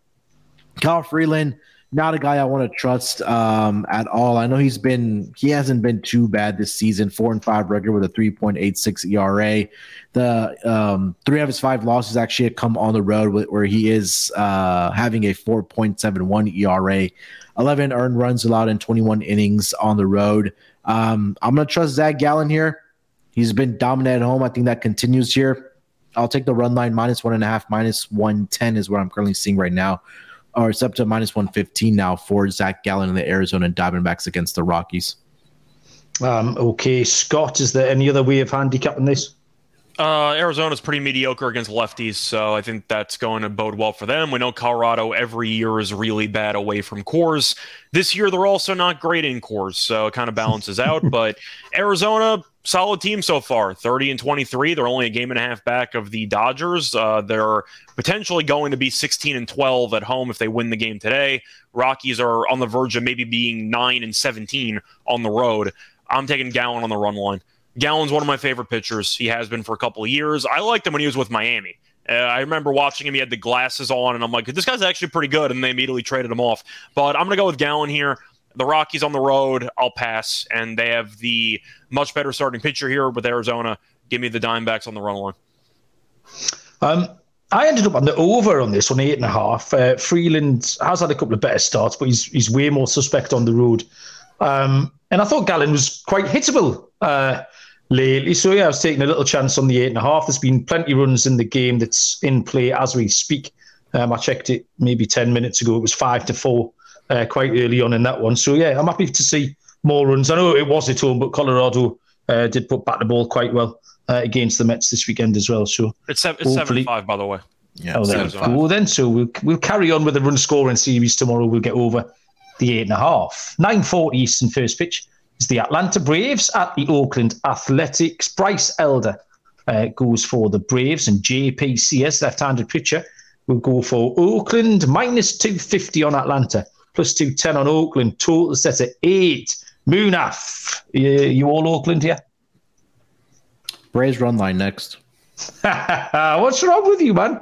Kyle Freeland not a guy I want to trust um, at all. I know he's been he hasn't been too bad this season. Four and five record with a three point eight six ERA. The um, three of his five losses actually have come on the road, where he is uh, having a four point seven one ERA. Eleven earned runs allowed in twenty one innings on the road. Um, I'm gonna trust Zac Gallen here. He's been dominant at home. I think that continues here. I'll take the run line minus one and a half, minus one ten is what I'm currently seeing right now or it's up to minus 115 now for Zac Gallen and the Arizona Diamondbacks against the Rockies. Um, okay, Scott, is there any other way of handicapping this? Uh, Arizona's pretty mediocre against lefties, so I think that's going to bode well for them. We know Colorado every year is really bad away from Coors. This year, they're also not great in Coors, so it kind of balances out. *laughs* But Arizona, solid team so far. 30 and 23 they're only a game and a half back of the dodgers. Uh, they're potentially going to be 16 and 12 at home if they win the game today. Rockies are on the verge of maybe being 9 and 17 on the road. I'm taking Gallen on the run line. Gallen's one of my favorite pitchers. He has been for a couple years. I liked him when he was with miami. Uh, I remember watching him. He had the glasses on, and I'm like, this guy's actually pretty good. And they immediately traded him off. But I'm going to go with Gallen here the Rockies on the road, I'll pass. And they have the much better starting pitcher here with Arizona. Give me the Diamondbacks on the run line. Um, I ended up on the over on this one, eight and a half. Uh, Freeland has had a couple of better starts, but he's he's way more suspect on the road. Um, and I thought Gallen was quite hittable uh, lately. So yeah, I was taking a little chance on the eight and a half. There's been plenty of runs in the game that's in play as we speak. Um, I checked it maybe ten minutes ago. It was five to four uh, quite early on in that one. So yeah, I'm happy to see more runs. I know it was at home, but Colorado uh, did put back the ball quite well uh, against the Mets this weekend as well. So it's, seven, it's seven five, by the way. Yeah, oh, then, cool then. So we'll we'll carry on with the run scoring series tomorrow. We'll get over the eight and a half. Nine forty Eastern first pitch. is the Atlanta Braves at the Oakland Athletics. Bryce Elder uh, goes for the Braves, and JP Sears, left handed pitcher, will go for Oakland, minus 250 on Atlanta, plus 210 on Oakland. Total set at eight. Munaf, you, you all Oakland here? Braves run line next. *laughs* What's wrong with you, man?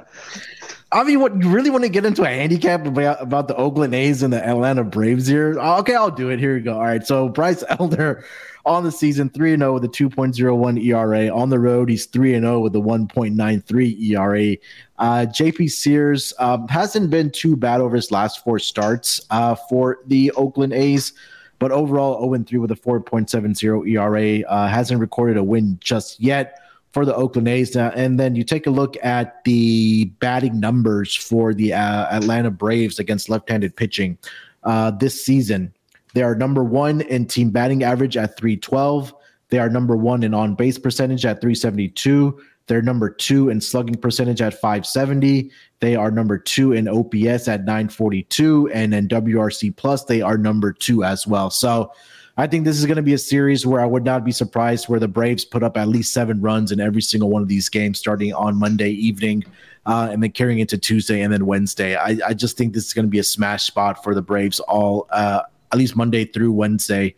I mean, what you really want to get into a handicap about, about the Oakland A's and the Atlanta Braves here? Okay, I'll do it. Here we go. All right. So Bryce *laughs* Elder on the season 3 0 with a 2.01 ERA. On the road, he's 3 0 with a 1.93 ERA. Uh, JP Sears um, hasn't been too bad over his last four starts uh, for the Oakland A's, but overall 0 3 with a 4.70 ERA. Uh, hasn't recorded a win just yet for the Oakland A's. Now, and then you take a look at the batting numbers for the uh, Atlanta Braves against left handed pitching uh, this season. They are number one in team batting average at 312. They are number one in on base percentage at 372. They're number two in slugging percentage at 570. They are number two in OPS at 942. And in WRC plus, they are number two as well. So I think this is going to be a series where I would not be surprised where the Braves put up at least seven runs in every single one of these games starting on Monday evening. Uh, and then carrying into Tuesday and then Wednesday. I, I just think this is going to be a smash spot for the Braves all uh, at least Monday through Wednesday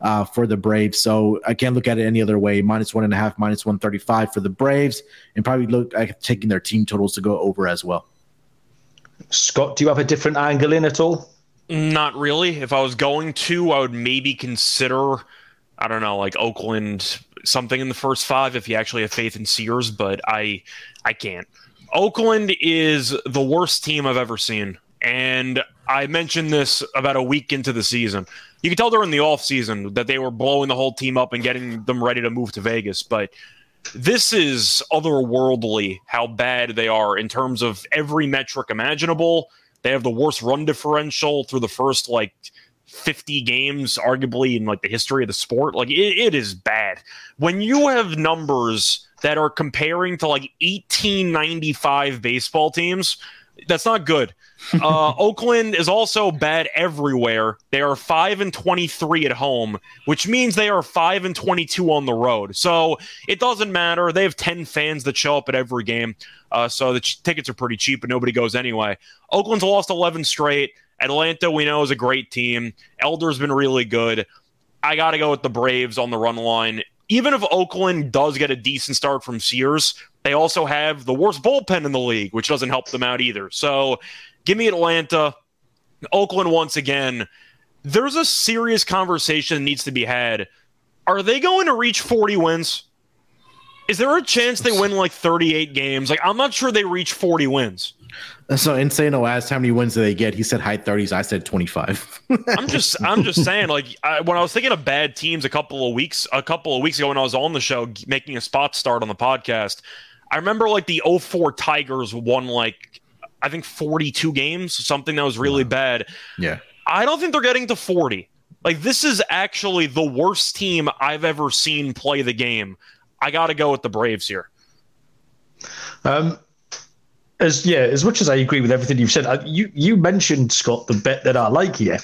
uh, for the Braves. So I can't look at it any other way. Minus one and a half, minus 135 for the Braves, and probably look at taking their team totals to go over as well. Scott, do you have a different angle in at all? Not really. If I was going to, I would maybe consider, I don't know, like Oakland, something in the first five if you actually have faith in Sears, but I, I can't. Oakland is the worst team I've ever seen. And I mentioned this about a week into the season. You could tell during the offseason that they were blowing the whole team up and getting them ready to move to Vegas. But this is otherworldly how bad they are in terms of every metric imaginable. They have the worst run differential through the first like 50 games, arguably in like the history of the sport. Like it, it is bad. When you have numbers that are comparing to like 1895 baseball teams, that's not good. *laughs* Uh, Oakland is also bad everywhere. They are five and twenty-three at home, which means they are five and twenty-two on the road. So it doesn't matter. They have ten fans that show up at every game, uh, so the ch- tickets are pretty cheap, but nobody goes anyway. Oakland's lost eleven straight. Atlanta, we know, is a great team. Elder's been really good. I got to go with the Braves on the run line. Even if Oakland does get a decent start from Sears, they also have the worst bullpen in the league, which doesn't help them out either. So give me Atlanta. Oakland once again. There's a serious conversation that needs to be had. Are they going to reach 40 wins? Is there a chance they win like 38 games? Like, I'm not sure they reach 40 wins. So Insano asked how many wins do they get. He said high 30s. I said 25. *laughs* I'm just I'm just saying like I, when I was thinking of bad teams a couple of weeks a couple of weeks ago when I was on the show making a spot start on the podcast, I remember like the 04 Tigers won like I think 42 games, something that was really bad. Yeah. I don't think they're getting to 40. Like this is actually the worst team I've ever seen play the game. I got to go with the Braves here. Um, as yeah, as much as I agree with everything you've said, I, you you mentioned Scott the bet that I like here,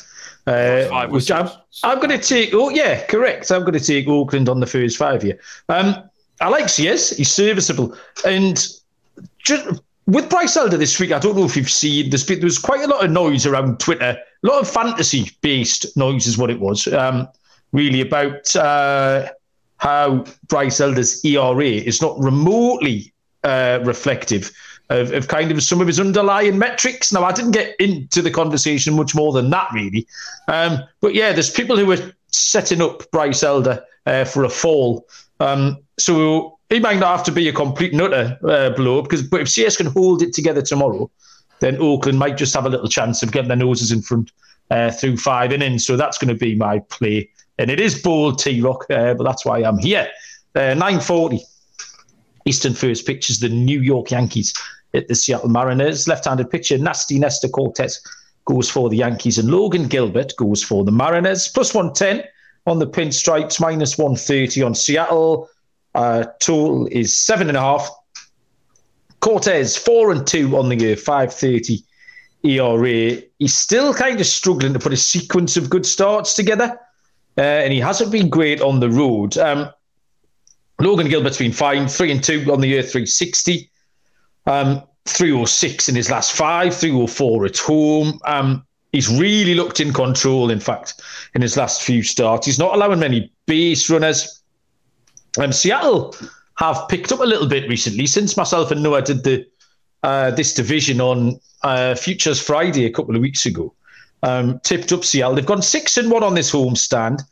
uh, which I'm, I'm going to take. Oh yeah, correct. I'm going to take Oakland on the first five here. Um, I like Sears. He's serviceable, and just with Bryce Elder this week, I don't know if you've seen this, but there was quite a lot of noise around Twitter, a lot of fantasy-based noise is what it was. Um, really about uh, how Bryce Elder's ERA is not remotely uh, reflective of, of, kind of some of his underlying metrics. Now, I didn't get into the conversation much more than that, really. Um, but yeah, there's people who are setting up Bryce Elder uh, for a fall. Um, so he might not have to be a complete nutter uh, blow because but if Sears can hold it together tomorrow, then Oakland might just have a little chance of getting their noses in front uh, through five innings. So that's going to be my play, and it is bold T Rock, uh, but that's why I'm here. Uh, nine forty Eastern first pitches the New York Yankees at the Seattle Mariners. Left-handed pitcher Nasty Nestor Cortes goes for the Yankees, and Logan Gilbert goes for the Mariners. Plus one ten on the pinstripes, minus one thirty on Seattle. Uh, total is seven and a half. Cortez four and two on the year, five thirty ERA. He's still kind of struggling to put a sequence of good starts together. Uh, and he hasn't been great on the road. Um, Logan Gilbert's been fine, three and two on the year, 360. Um, 306 in his last five, 304 at home. Um, he's really looked in control, in fact, in his last few starts. He's not allowing many base runners. Um, Seattle have picked up a little bit recently since myself and Noah did the uh, this division on uh, Futures Friday a couple of weeks ago. Um, tipped up Seattle. They've gone six and one on this home stand.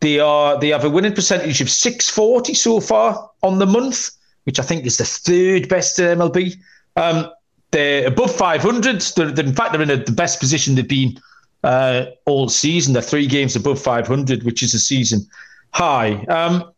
They are they have a winning percentage of 640 so far on the month, which I think is the third best in MLB. Um, they're above 500. They're, they're, in fact, they're in a, the best position they've been uh, all season. They're three games above 500, which is a season high. Um,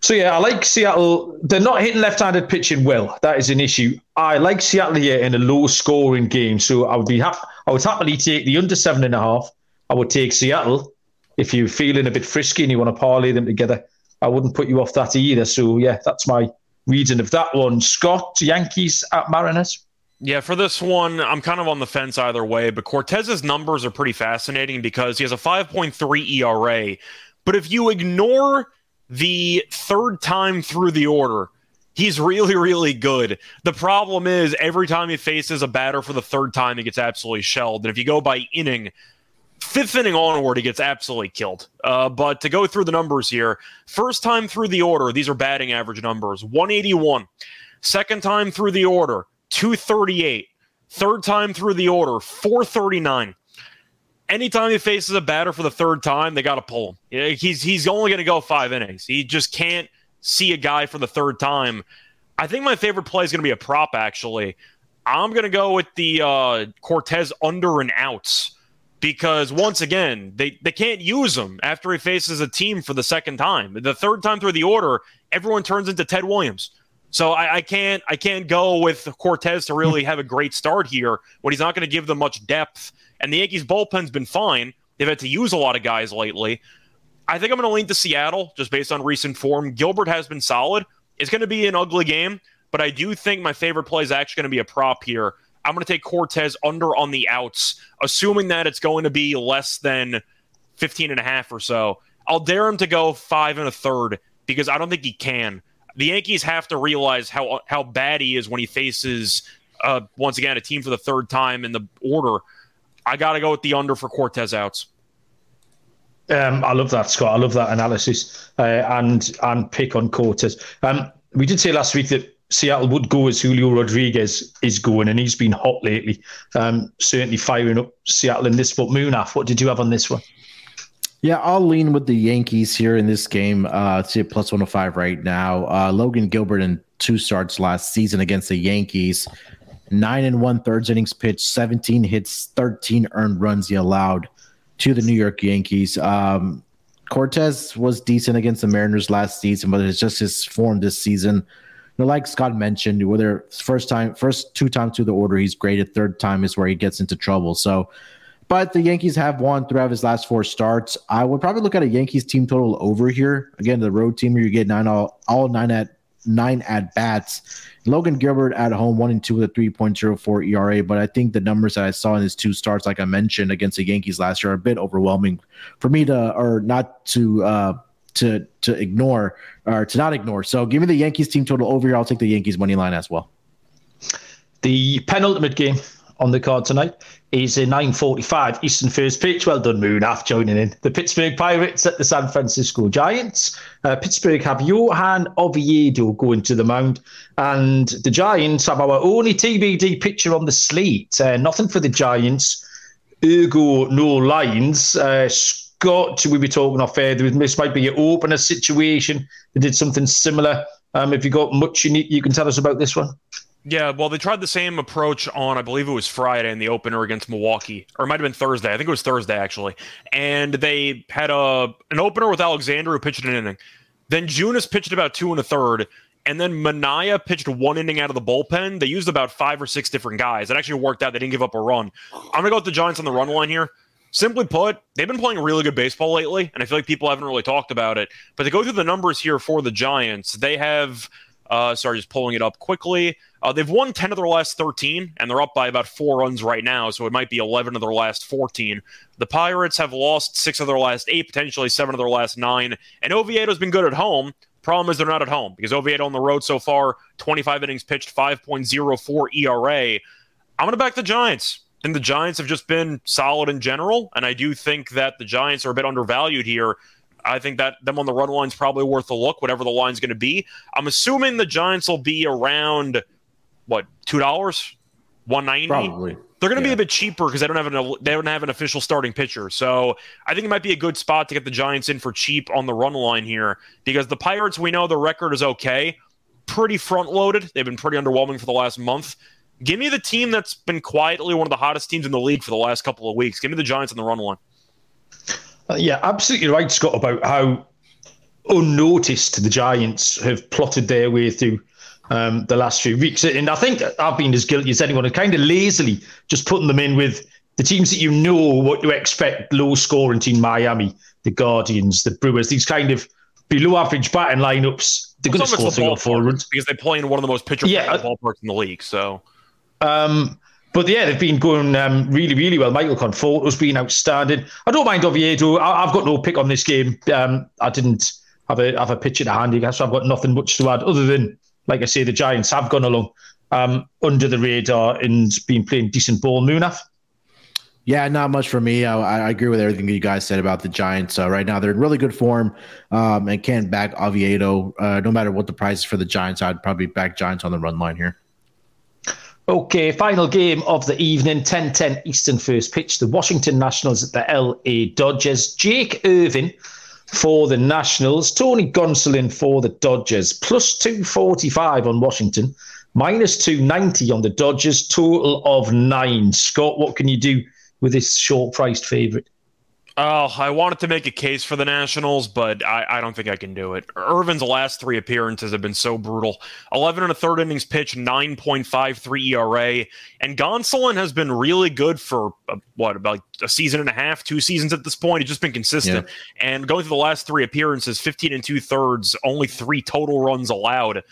so yeah, I like Seattle. They're not hitting left-handed pitching well. That is an issue. I like Seattle here in a low-scoring game. So I would be ha- I would happily take the under seven and a half. I would take Seattle if you're feeling a bit frisky and you want to parlay them together. I wouldn't put you off that either. So yeah, that's my reading of that one. Scott, Yankees at Mariners. Yeah, for this one, I'm kind of on the fence either way, but Cortes's numbers are pretty fascinating because he has a 5.3 ERA. But if you ignore the third time through the order, he's really, really good. The problem is every time he faces a batter for the third time, he gets absolutely shelled. And if you go by inning, fifth inning onward, he gets absolutely killed. Uh, but to go through the numbers here, first time through the order, these are batting average numbers 181. Second time through the order, 238. Third time through the order, 439. Anytime he faces a batter for the third time, they got to pull him. He's he's only going to go five innings. He just can't see a guy for the third time. I think my favorite play is going to be a prop. Actually, I'm going to go with the uh, Cortes under and outs because once again they they can't use him after he faces a team for the second time. The third time through the order, everyone turns into Ted Williams. So I, I, can't I can't go with Cortes to really have a great start here when he's not going to give them much depth. And the Yankees bullpen's been fine. They've had to use a lot of guys lately. I think I'm going to lean to Seattle just based on recent form. Gilbert has been solid. It's going to be an ugly game, but I do think my favorite play is actually going to be a prop here. I'm going to take Cortes under on the outs, assuming that it's going to be less than 15 and a half or so. I'll dare him to go five and a third because I don't think he can the Yankees have to realize how how bad he is when he faces uh, once again a team for the third time in the order. I got to go with the under for Cortes outs. Um, I love that, Scott. I love that analysis uh, and and pick on Cortes. Um, we did say last week that Seattle would go as Julio Rodriguez is going, and he's been hot lately. Um, certainly firing up Seattle in this. But Munaf, what did you have on this one? Yeah, I'll lean with the Yankees here in this game. Uh, it's at plus 105 right now. Uh, Logan Gilbert in two starts last season against the Yankees. Nine and one thirds innings pitched, 17 hits, 13 earned runs he allowed to the New York Yankees. Um, Cortes was decent against the Mariners last season, but it's just his form this season. You know, like Scott mentioned, whether first time, first two times through the order, he's great. At third time is where he gets into trouble. So but the Yankees have won of his last four starts. I would probably look at a Yankees team total over here. Again, the road team you get nine all, all nine at nine at bats. Logan Gilbert at home, one and two with a 3.04 ERA. But I think the numbers that I saw in his two starts, like I mentioned, against the Yankees last year, are a bit overwhelming for me to or not to uh to to ignore or to not ignore. So give me the Yankees team total over here. I'll take the Yankees money line as well. The penultimate game on the card tonight is a 9.45 Eastern first pitch. Well done, Munaf, joining in. The Pittsburgh Pirates at the San Francisco Giants. Uh, Pittsburgh have Johan Oviedo going to the mound, and the Giants have our only TBD pitcher on the slate. Uh, nothing for the Giants, ergo no lines. Uh, Scott, we be talking off air. This might be an opener situation. They did something similar. Um, have you got much need, you can tell us about this one? Yeah, well, they tried the same approach on, I believe it was Friday in the opener against Milwaukee, or it might have been Thursday. I think it was Thursday actually. And they had a an opener with Alexander who pitched an inning. Then Junis pitched about two and a third, and then Manaea pitched one inning out of the bullpen. They used about five or six different guys. It actually worked out. They didn't give up a run. I'm gonna go with the Giants on the run line here. Simply put, they've been playing really good baseball lately, and I feel like people haven't really talked about it. But to go through the numbers here for the Giants, they have Uh, sorry, just pulling it up quickly. Uh, they've won 10 of their last 13, and they're up by about four runs right now, so it might be 11 of their last 14. The Pirates have lost six of their last eight, potentially seven of their last nine, and Oviedo's been good at home. Problem is they're not at home because Oviedo on the road so far, 25 innings pitched, 5.04 ERA. I'm going to back the Giants. And the Giants have just been solid in general, and I do think that the Giants are a bit undervalued here. I think that them on the run line is probably worth a look, whatever the line's going to be. I'm assuming the Giants will be around what two dollars, one ninety. Probably. They're going to Yeah. be a bit cheaper because they don't have an they don't have an official starting pitcher. So I think it might be a good spot to get the Giants in for cheap on the run line here because the Pirates we know the record is okay, pretty front loaded. They've been pretty underwhelming for the last month. Give me the team that's been quietly one of the hottest teams in the league for the last couple of weeks. Give me the Giants on the run line. Uh, yeah, absolutely right, Scott, about how unnoticed the Giants have plotted their way through um, the last few weeks. And I think I've been as guilty as anyone of kind of lazily just putting them in with the teams that you know what to expect low scoring team Miami, the Guardians, the Brewers, these kind of below average batting lineups. They're going to score the three or four runs. because they play in one of the most pitcher Yeah, ballparks in the league. So Um, but yeah, they've been going um, really, really well. Michael Conforto's been outstanding. I don't mind Oviedo. I, I've got no pick on this game. Um, I didn't have a have a pitch the handicap, so I've got nothing much to add other than, like I say, the Giants have gone along um, under the radar and been playing decent ball. Munaf. Yeah, not much for me. I, I agree with everything you guys said about the Giants. Uh, right now, they're in really good form um, and can't back Oviedo. Uh, no matter what the price is for the Giants, I'd probably back Giants on the run line here. Okay, final game of the evening, 10-10 Eastern first pitch. The Washington Nationals at the LA Dodgers. Jake Irvin for the Nationals. Tony Gonsolin for the Dodgers. Plus 245 on Washington. Minus 290 on the Dodgers. Total of nine. Scott, what can you do with this short-priced favourite? Oh, I wanted to make a case for the Nationals, but I, I don't think I can do it. Irvin's last three appearances have been so brutal. 11 and a third innings pitch, 9.53 ERA. And Gonsolin has been really good for, uh, what, about a season and a half, two seasons at this point. He's just been consistent. And going through the last three appearances, 15 and two thirds, only three total runs allowed.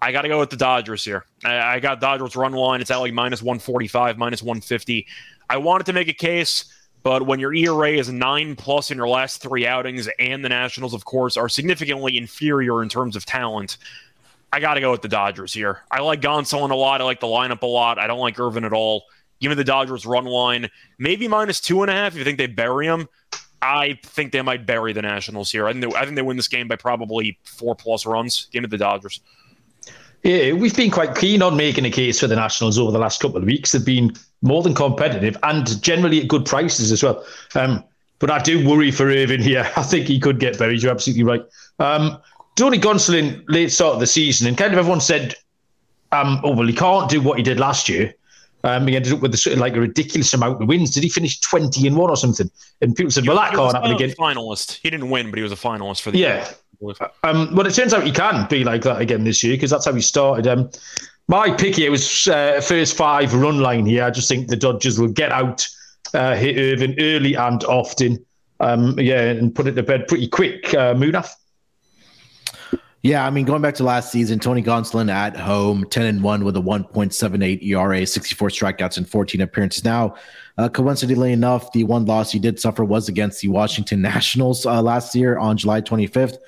I got to go with the Dodgers here. I, I got Dodgers run line. It's at like minus 145, minus 150. I wanted to make a case. But when your ERA is nine plus in your last three outings, and the Nationals, of course, are significantly inferior in terms of talent, I got to go with the Dodgers here. I like Gonsolin a lot. I like the lineup a lot. I don't like Irvin at all. Give me the Dodgers run line, maybe minus two and a half if you think they bury him. I think they might bury the Nationals here. I think they, I think they win this game by probably four plus runs. Give me the Dodgers. Yeah, we've been quite keen on making a case for the Nationals over the last couple of weeks. They've been more than competitive and generally at good prices as well. Um, but I do worry for Irvin here. *laughs* I think he could get buried. You're absolutely right. Um, Tony Gonsolin, late start of the season, and kind of everyone said, um, oh, well, he can't do what he did last year. Um, he ended up with a, sort of like a ridiculous amount of wins. Did he finish 20 and 1 or something? And people said, well, that can't happen again. Finalist. He didn't win, but he was a finalist for the Yeah. Um, well, it turns out he can be like that again this year because that's how he started. Um, my pick here was uh, first five run line here. I just think the Dodgers will get out, uh, hit Irvin early and often. Um, yeah, and put it to bed pretty quick. Uh, Munaf. Yeah, I mean, going back to last season, Tony Gonsolin at home, 10 and 1 with a 1.78 ERA, 64 strikeouts, and 14 appearances. Now, uh, coincidentally enough, the one loss he did suffer was against the Washington *laughs* Nationals uh, last year on July 25th.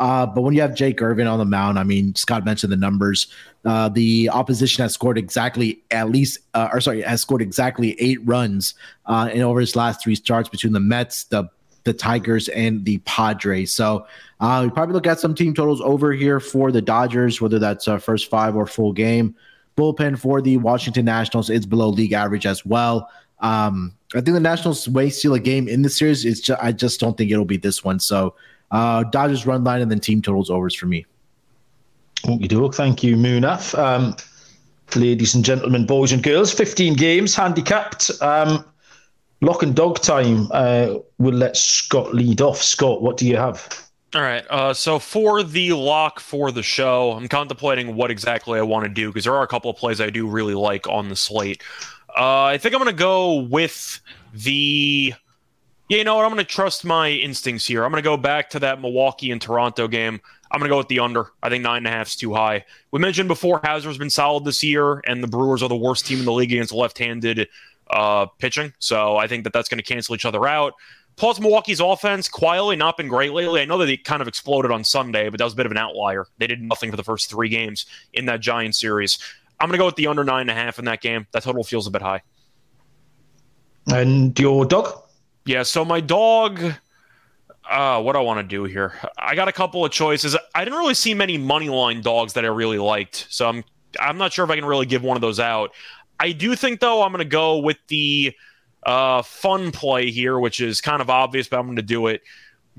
Uh, but when you have Jake Irvin on the mound, I mean, Scott mentioned the numbers. Uh, the opposition has scored exactly at least, uh, or sorry, has scored exactly eight runs uh, in over his last three starts between the Mets, the the Tigers, and the Padres. So uh, we probably look at some team totals over here for the Dodgers, whether that's uh, first five or full game. Bullpen for the Washington Nationals is below league average as well. Um, I think the Nationals may steal a game in the series. It's just, I just don't think it'll be this one. So uh, Dodgers run line and then team totals overs for me. Okie doke. Thank you, Munaf. Um, ladies and gentlemen, boys and girls, 15 games handicapped. Um, lock and dog time. Uh, we'll let Scott lead off. Scott, what do you have? All right. Uh, so for the lock for the show, I'm contemplating what exactly I want to do because there are a couple of plays I do really like on the slate. Uh, I think I'm going to go with the. Yeah, you know what? I'm going to trust my instincts here. I'm going to go back to that Milwaukee and Toronto game. I'm going to go with the under. I think nine and a half is too high. We mentioned before Houser's been solid this year, and the Brewers are the worst team in the league against left-handed uh, pitching. So I think that that's going to cancel each other out. Plus, Milwaukee's offense quietly not been great lately. I know that they kind of exploded on Sunday, but that was a bit of an outlier. They did nothing for the first three games in that Giant series. I'm going to go with the under nine and a half in that game. That total feels a bit high. And your dog? Yeah, so my dog. Uh, what I want to do here? I got a couple of choices. I didn't really see many money line dogs that I really liked, so I'm I'm not sure if I can really give one of those out. I do think though I'm going to go with the uh, fun play here, which is kind of obvious, but I'm going to do it.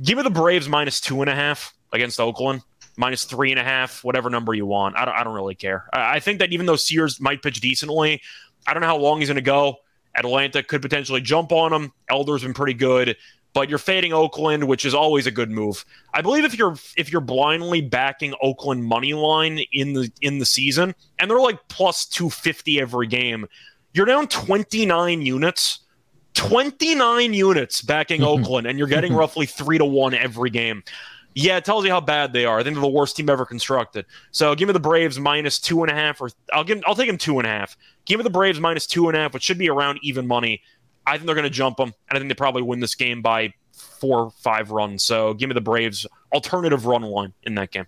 Give me the Braves minus two and a half against Oakland, minus three and a half, whatever number you want. I don't, I don't really care. I, I think that even though Sears might pitch decently, I don't know how long he's going to go. Atlanta could potentially jump on them. Elder's been pretty good, but you're fading Oakland, which is always a good move. I believe if you're if you're blindly backing Oakland money line in the in the season, and they're like plus two fifty every game, you're down twenty nine units. 29 units backing *laughs* Oakland, and you're getting *laughs* roughly three to one every game. Yeah, it tells you how bad they are. I think they're the worst team ever constructed. So give me the Braves minus two and a half, or I'll give I'll take them two and a half. Give me the Braves minus two and a half, which should be around even money. I think they're going to jump them, and I think they probably win this game by four or five runs. So give me the Braves alternative run line in that game.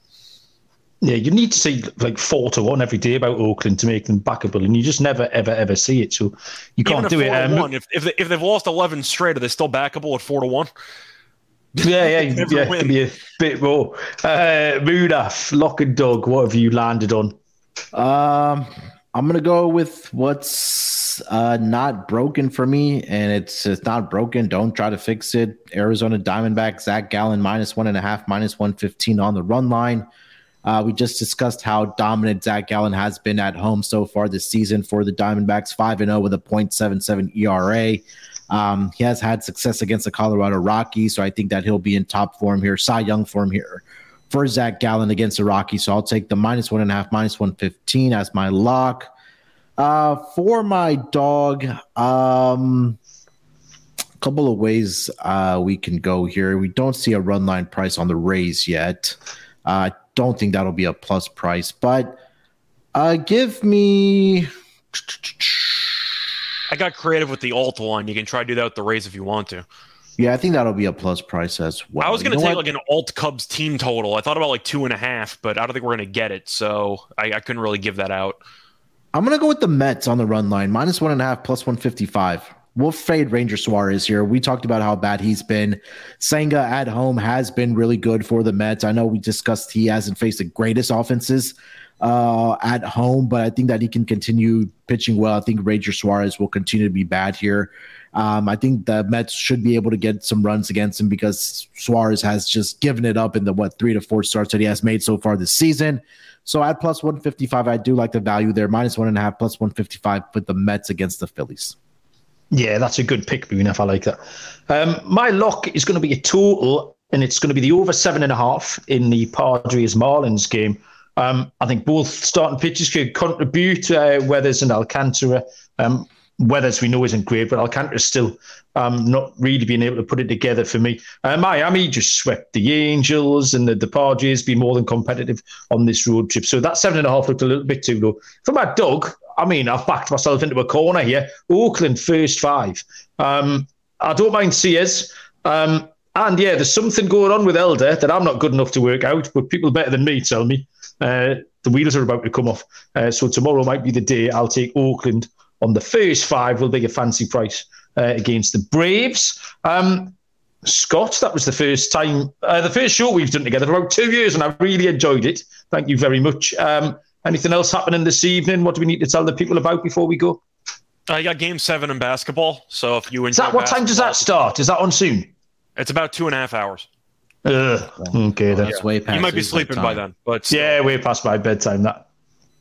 Yeah, you need to see like four to one every day about Oakland to make them backable, and you just never, ever, ever see it. So you can't do it. Um, one, if if, they, if they've lost eleven straight, are they still backable at four to one? Yeah, yeah, *laughs* yeah. Win. Be a bit more. Uh, Munaf, Lock and Dog. What have you landed on? Um, I'm gonna go with what's uh, not broken for me, and it's it's not broken. Don't try to fix it. Arizona Diamondback, Zac Gallen minus one and a half, minus one fifteen on the run line. Uh, we just discussed how dominant Zac Gallen has been at home so far this season for the Diamondbacks, 5 and 0 with a 0.77 ERA. Um, he has had success against the Colorado Rockies, so I think that he'll be in top form here, Cy Young form here for Zac Gallen against the Rockies. So I'll take the minus one and a half, minus 115 as my lock. Uh, for my dog, um, a couple of ways uh, we can go here. We don't see a run line price on the Rays yet. Uh, don't think that'll be a plus price, but uh, give me. I got creative with the alt one. You can try to do that with the Rays if you want to. Yeah, I think that'll be a plus price as well. I was going to take what? like an alt Cubs team total. I thought about like two and a half, but I don't think we're going to get it, so I, I couldn't really give that out. I'm going to go with the Mets on the run line, minus one and a half, plus 155 we'll fade Ranger Suarez here. We talked about how bad he's been. Senga at home has been really good for the Mets. I know we discussed he hasn't faced the greatest offenses uh, at home, but I think that he can continue pitching well. I think Ranger Suarez will continue to be bad here. Um, I think the Mets should be able to get some runs against him because Suarez has just given it up in the what three to four starts that he has made so far this season. So at plus 155, I do like the value there. Minus one and a half, plus 155 with the Mets against the Phillies. Yeah, that's a good pick, Boone, if I like that. Um, my lock is going to be a total, and it's going to be the over seven and a half in the Padres Marlins game. Um, I think both starting pitchers could contribute, uh, Weathers and Alcantara. Um, Weathers we know isn't great, but Alcantara still um, not really being able to put it together for me. Uh, Miami just swept the Angels, and the, the Padres be more than competitive on this road trip. So that seven and a half looked a little bit too low. For my dog, I mean, I've backed myself into a corner here. Oakland first five. Um, I don't mind Sears. Um, and yeah, there's something going on with Elder that I'm not good enough to work out, but people better than me tell me uh, the wheels are about to come off. Uh, so tomorrow might be the day I'll take Oakland on the first five. Will be a fancy price uh, against the Braves. Um, Scott, that was the first time, uh, the first show we've done together for about two years, and I really enjoyed it. Thank you very much. Um, Anything else happening this evening? What do we need to tell the people about before we go? I got game seven in basketball. So if you enjoy Is that what time does that start? Is that on soon? It's about two and a half hours. Uh, okay, that's yeah. way past. You might be sleeping by then, but yeah, way past my bedtime. That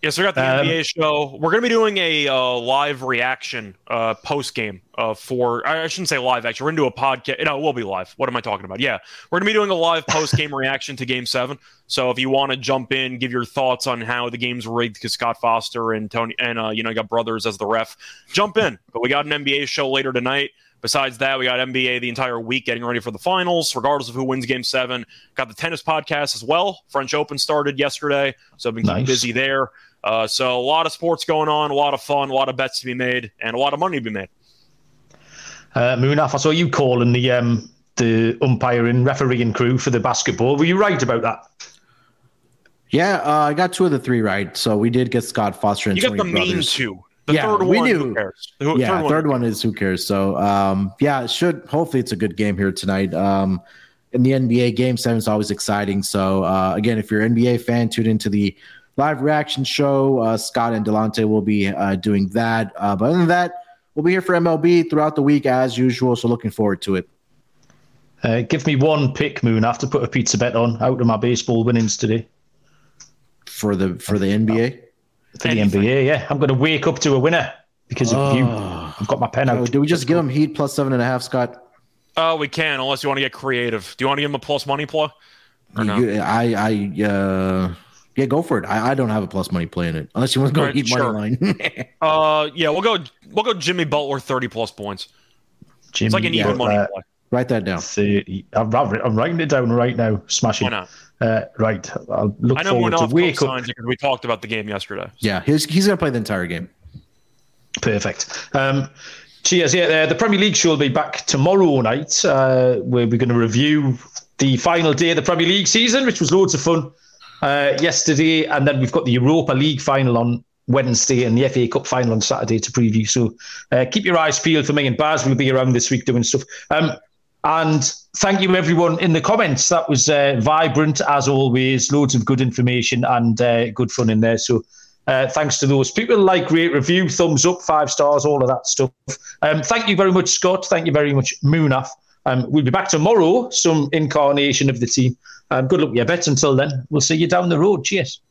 Yes, we got the um, NBA show. We're going to be doing a uh, live reaction uh, post game uh, for. I shouldn't say live. Actually, we're going to do a podcast. No, it will be live. What am I talking about? Yeah, we're going to be doing a live post game *laughs* reaction to Game Seven. So if you want to jump in, give your thoughts on how the game's rigged because Scott Foster and Tony and uh, you know you got brothers as the ref. Jump in. But we got an NBA show later tonight. Besides that, we got NBA the entire week getting ready for the finals, regardless of who wins game seven. Got the tennis podcast as well. French Open started yesterday, so I've been Nice. busy there. Uh, so a lot of sports going on, a lot of fun, a lot of bets to be made, and a lot of money to be made. Uh, Munaf, I saw you calling the um, the umpiring, refereeing crew for the basketball. Were you right about that? Yeah, uh, I got two of the three right. So we did get Scott Foster and You got Tony the main Brothers. two. The Yeah, third we one, knew. who cares? The yeah, third one, is who cares. So um, yeah, it should hopefully it's a good game here tonight. Um, in the NBA, Game Seven is always exciting. So uh, again, if you're an NBA fan, tune into the live reaction show. Uh, Scott and Delonte will be uh, doing that. Uh, but other than that, we'll be here for MLB throughout the week as usual. So looking forward to it. Uh, give me one pick, Moon. I have to put a pizza bet on out of my baseball winnings today for the for the NBA. for Anything. the NBA. Yeah, I'm going to wake up to a winner because of you. Oh. I've got my pen Oh, out. do we just give him Heat plus seven and a half, Scott? Oh, we can, unless you want to get creative. Do you want to give him a plus money play? Or no? You- I I uh, yeah, go for it. I, I don't have a plus money play in it unless you want to go Right, Heat sure. money line. *laughs* Uh, yeah, we'll go. We'll go. Jimmy Butler, thirty plus points. Jimmy, It's like an yeah, even money uh, play. Write that down. 30. I'm, I'm writing it down right now. Smashing. Why not? Uh, right. I'll look I know forward to enough wake up. signs because we talked about the game yesterday. Yeah, he's he's gonna play the entire game. Perfect. Um, cheers. Yeah, uh, the Premier League show will be back tomorrow night, uh, where we're going to review the final day of the Premier League season, which was loads of fun uh, yesterday. And then we've got the Europa League final on Wednesday and the FA Cup final on Saturday to preview. So uh, keep your eyes peeled for me and Baz. We'll be around this week doing stuff. Um, and thank you, everyone, in the comments. That was uh, vibrant, as always. Loads of good information and uh, good fun in there. So uh, thanks to those people. Like, rate, review, thumbs up, five stars, all of that stuff. Um, thank you very much, Scott. Thank you very much, Munaf. Um, we'll be back tomorrow, some incarnation of the team. Um, good luck with your bets. Until then, we'll see you down the road. Cheers.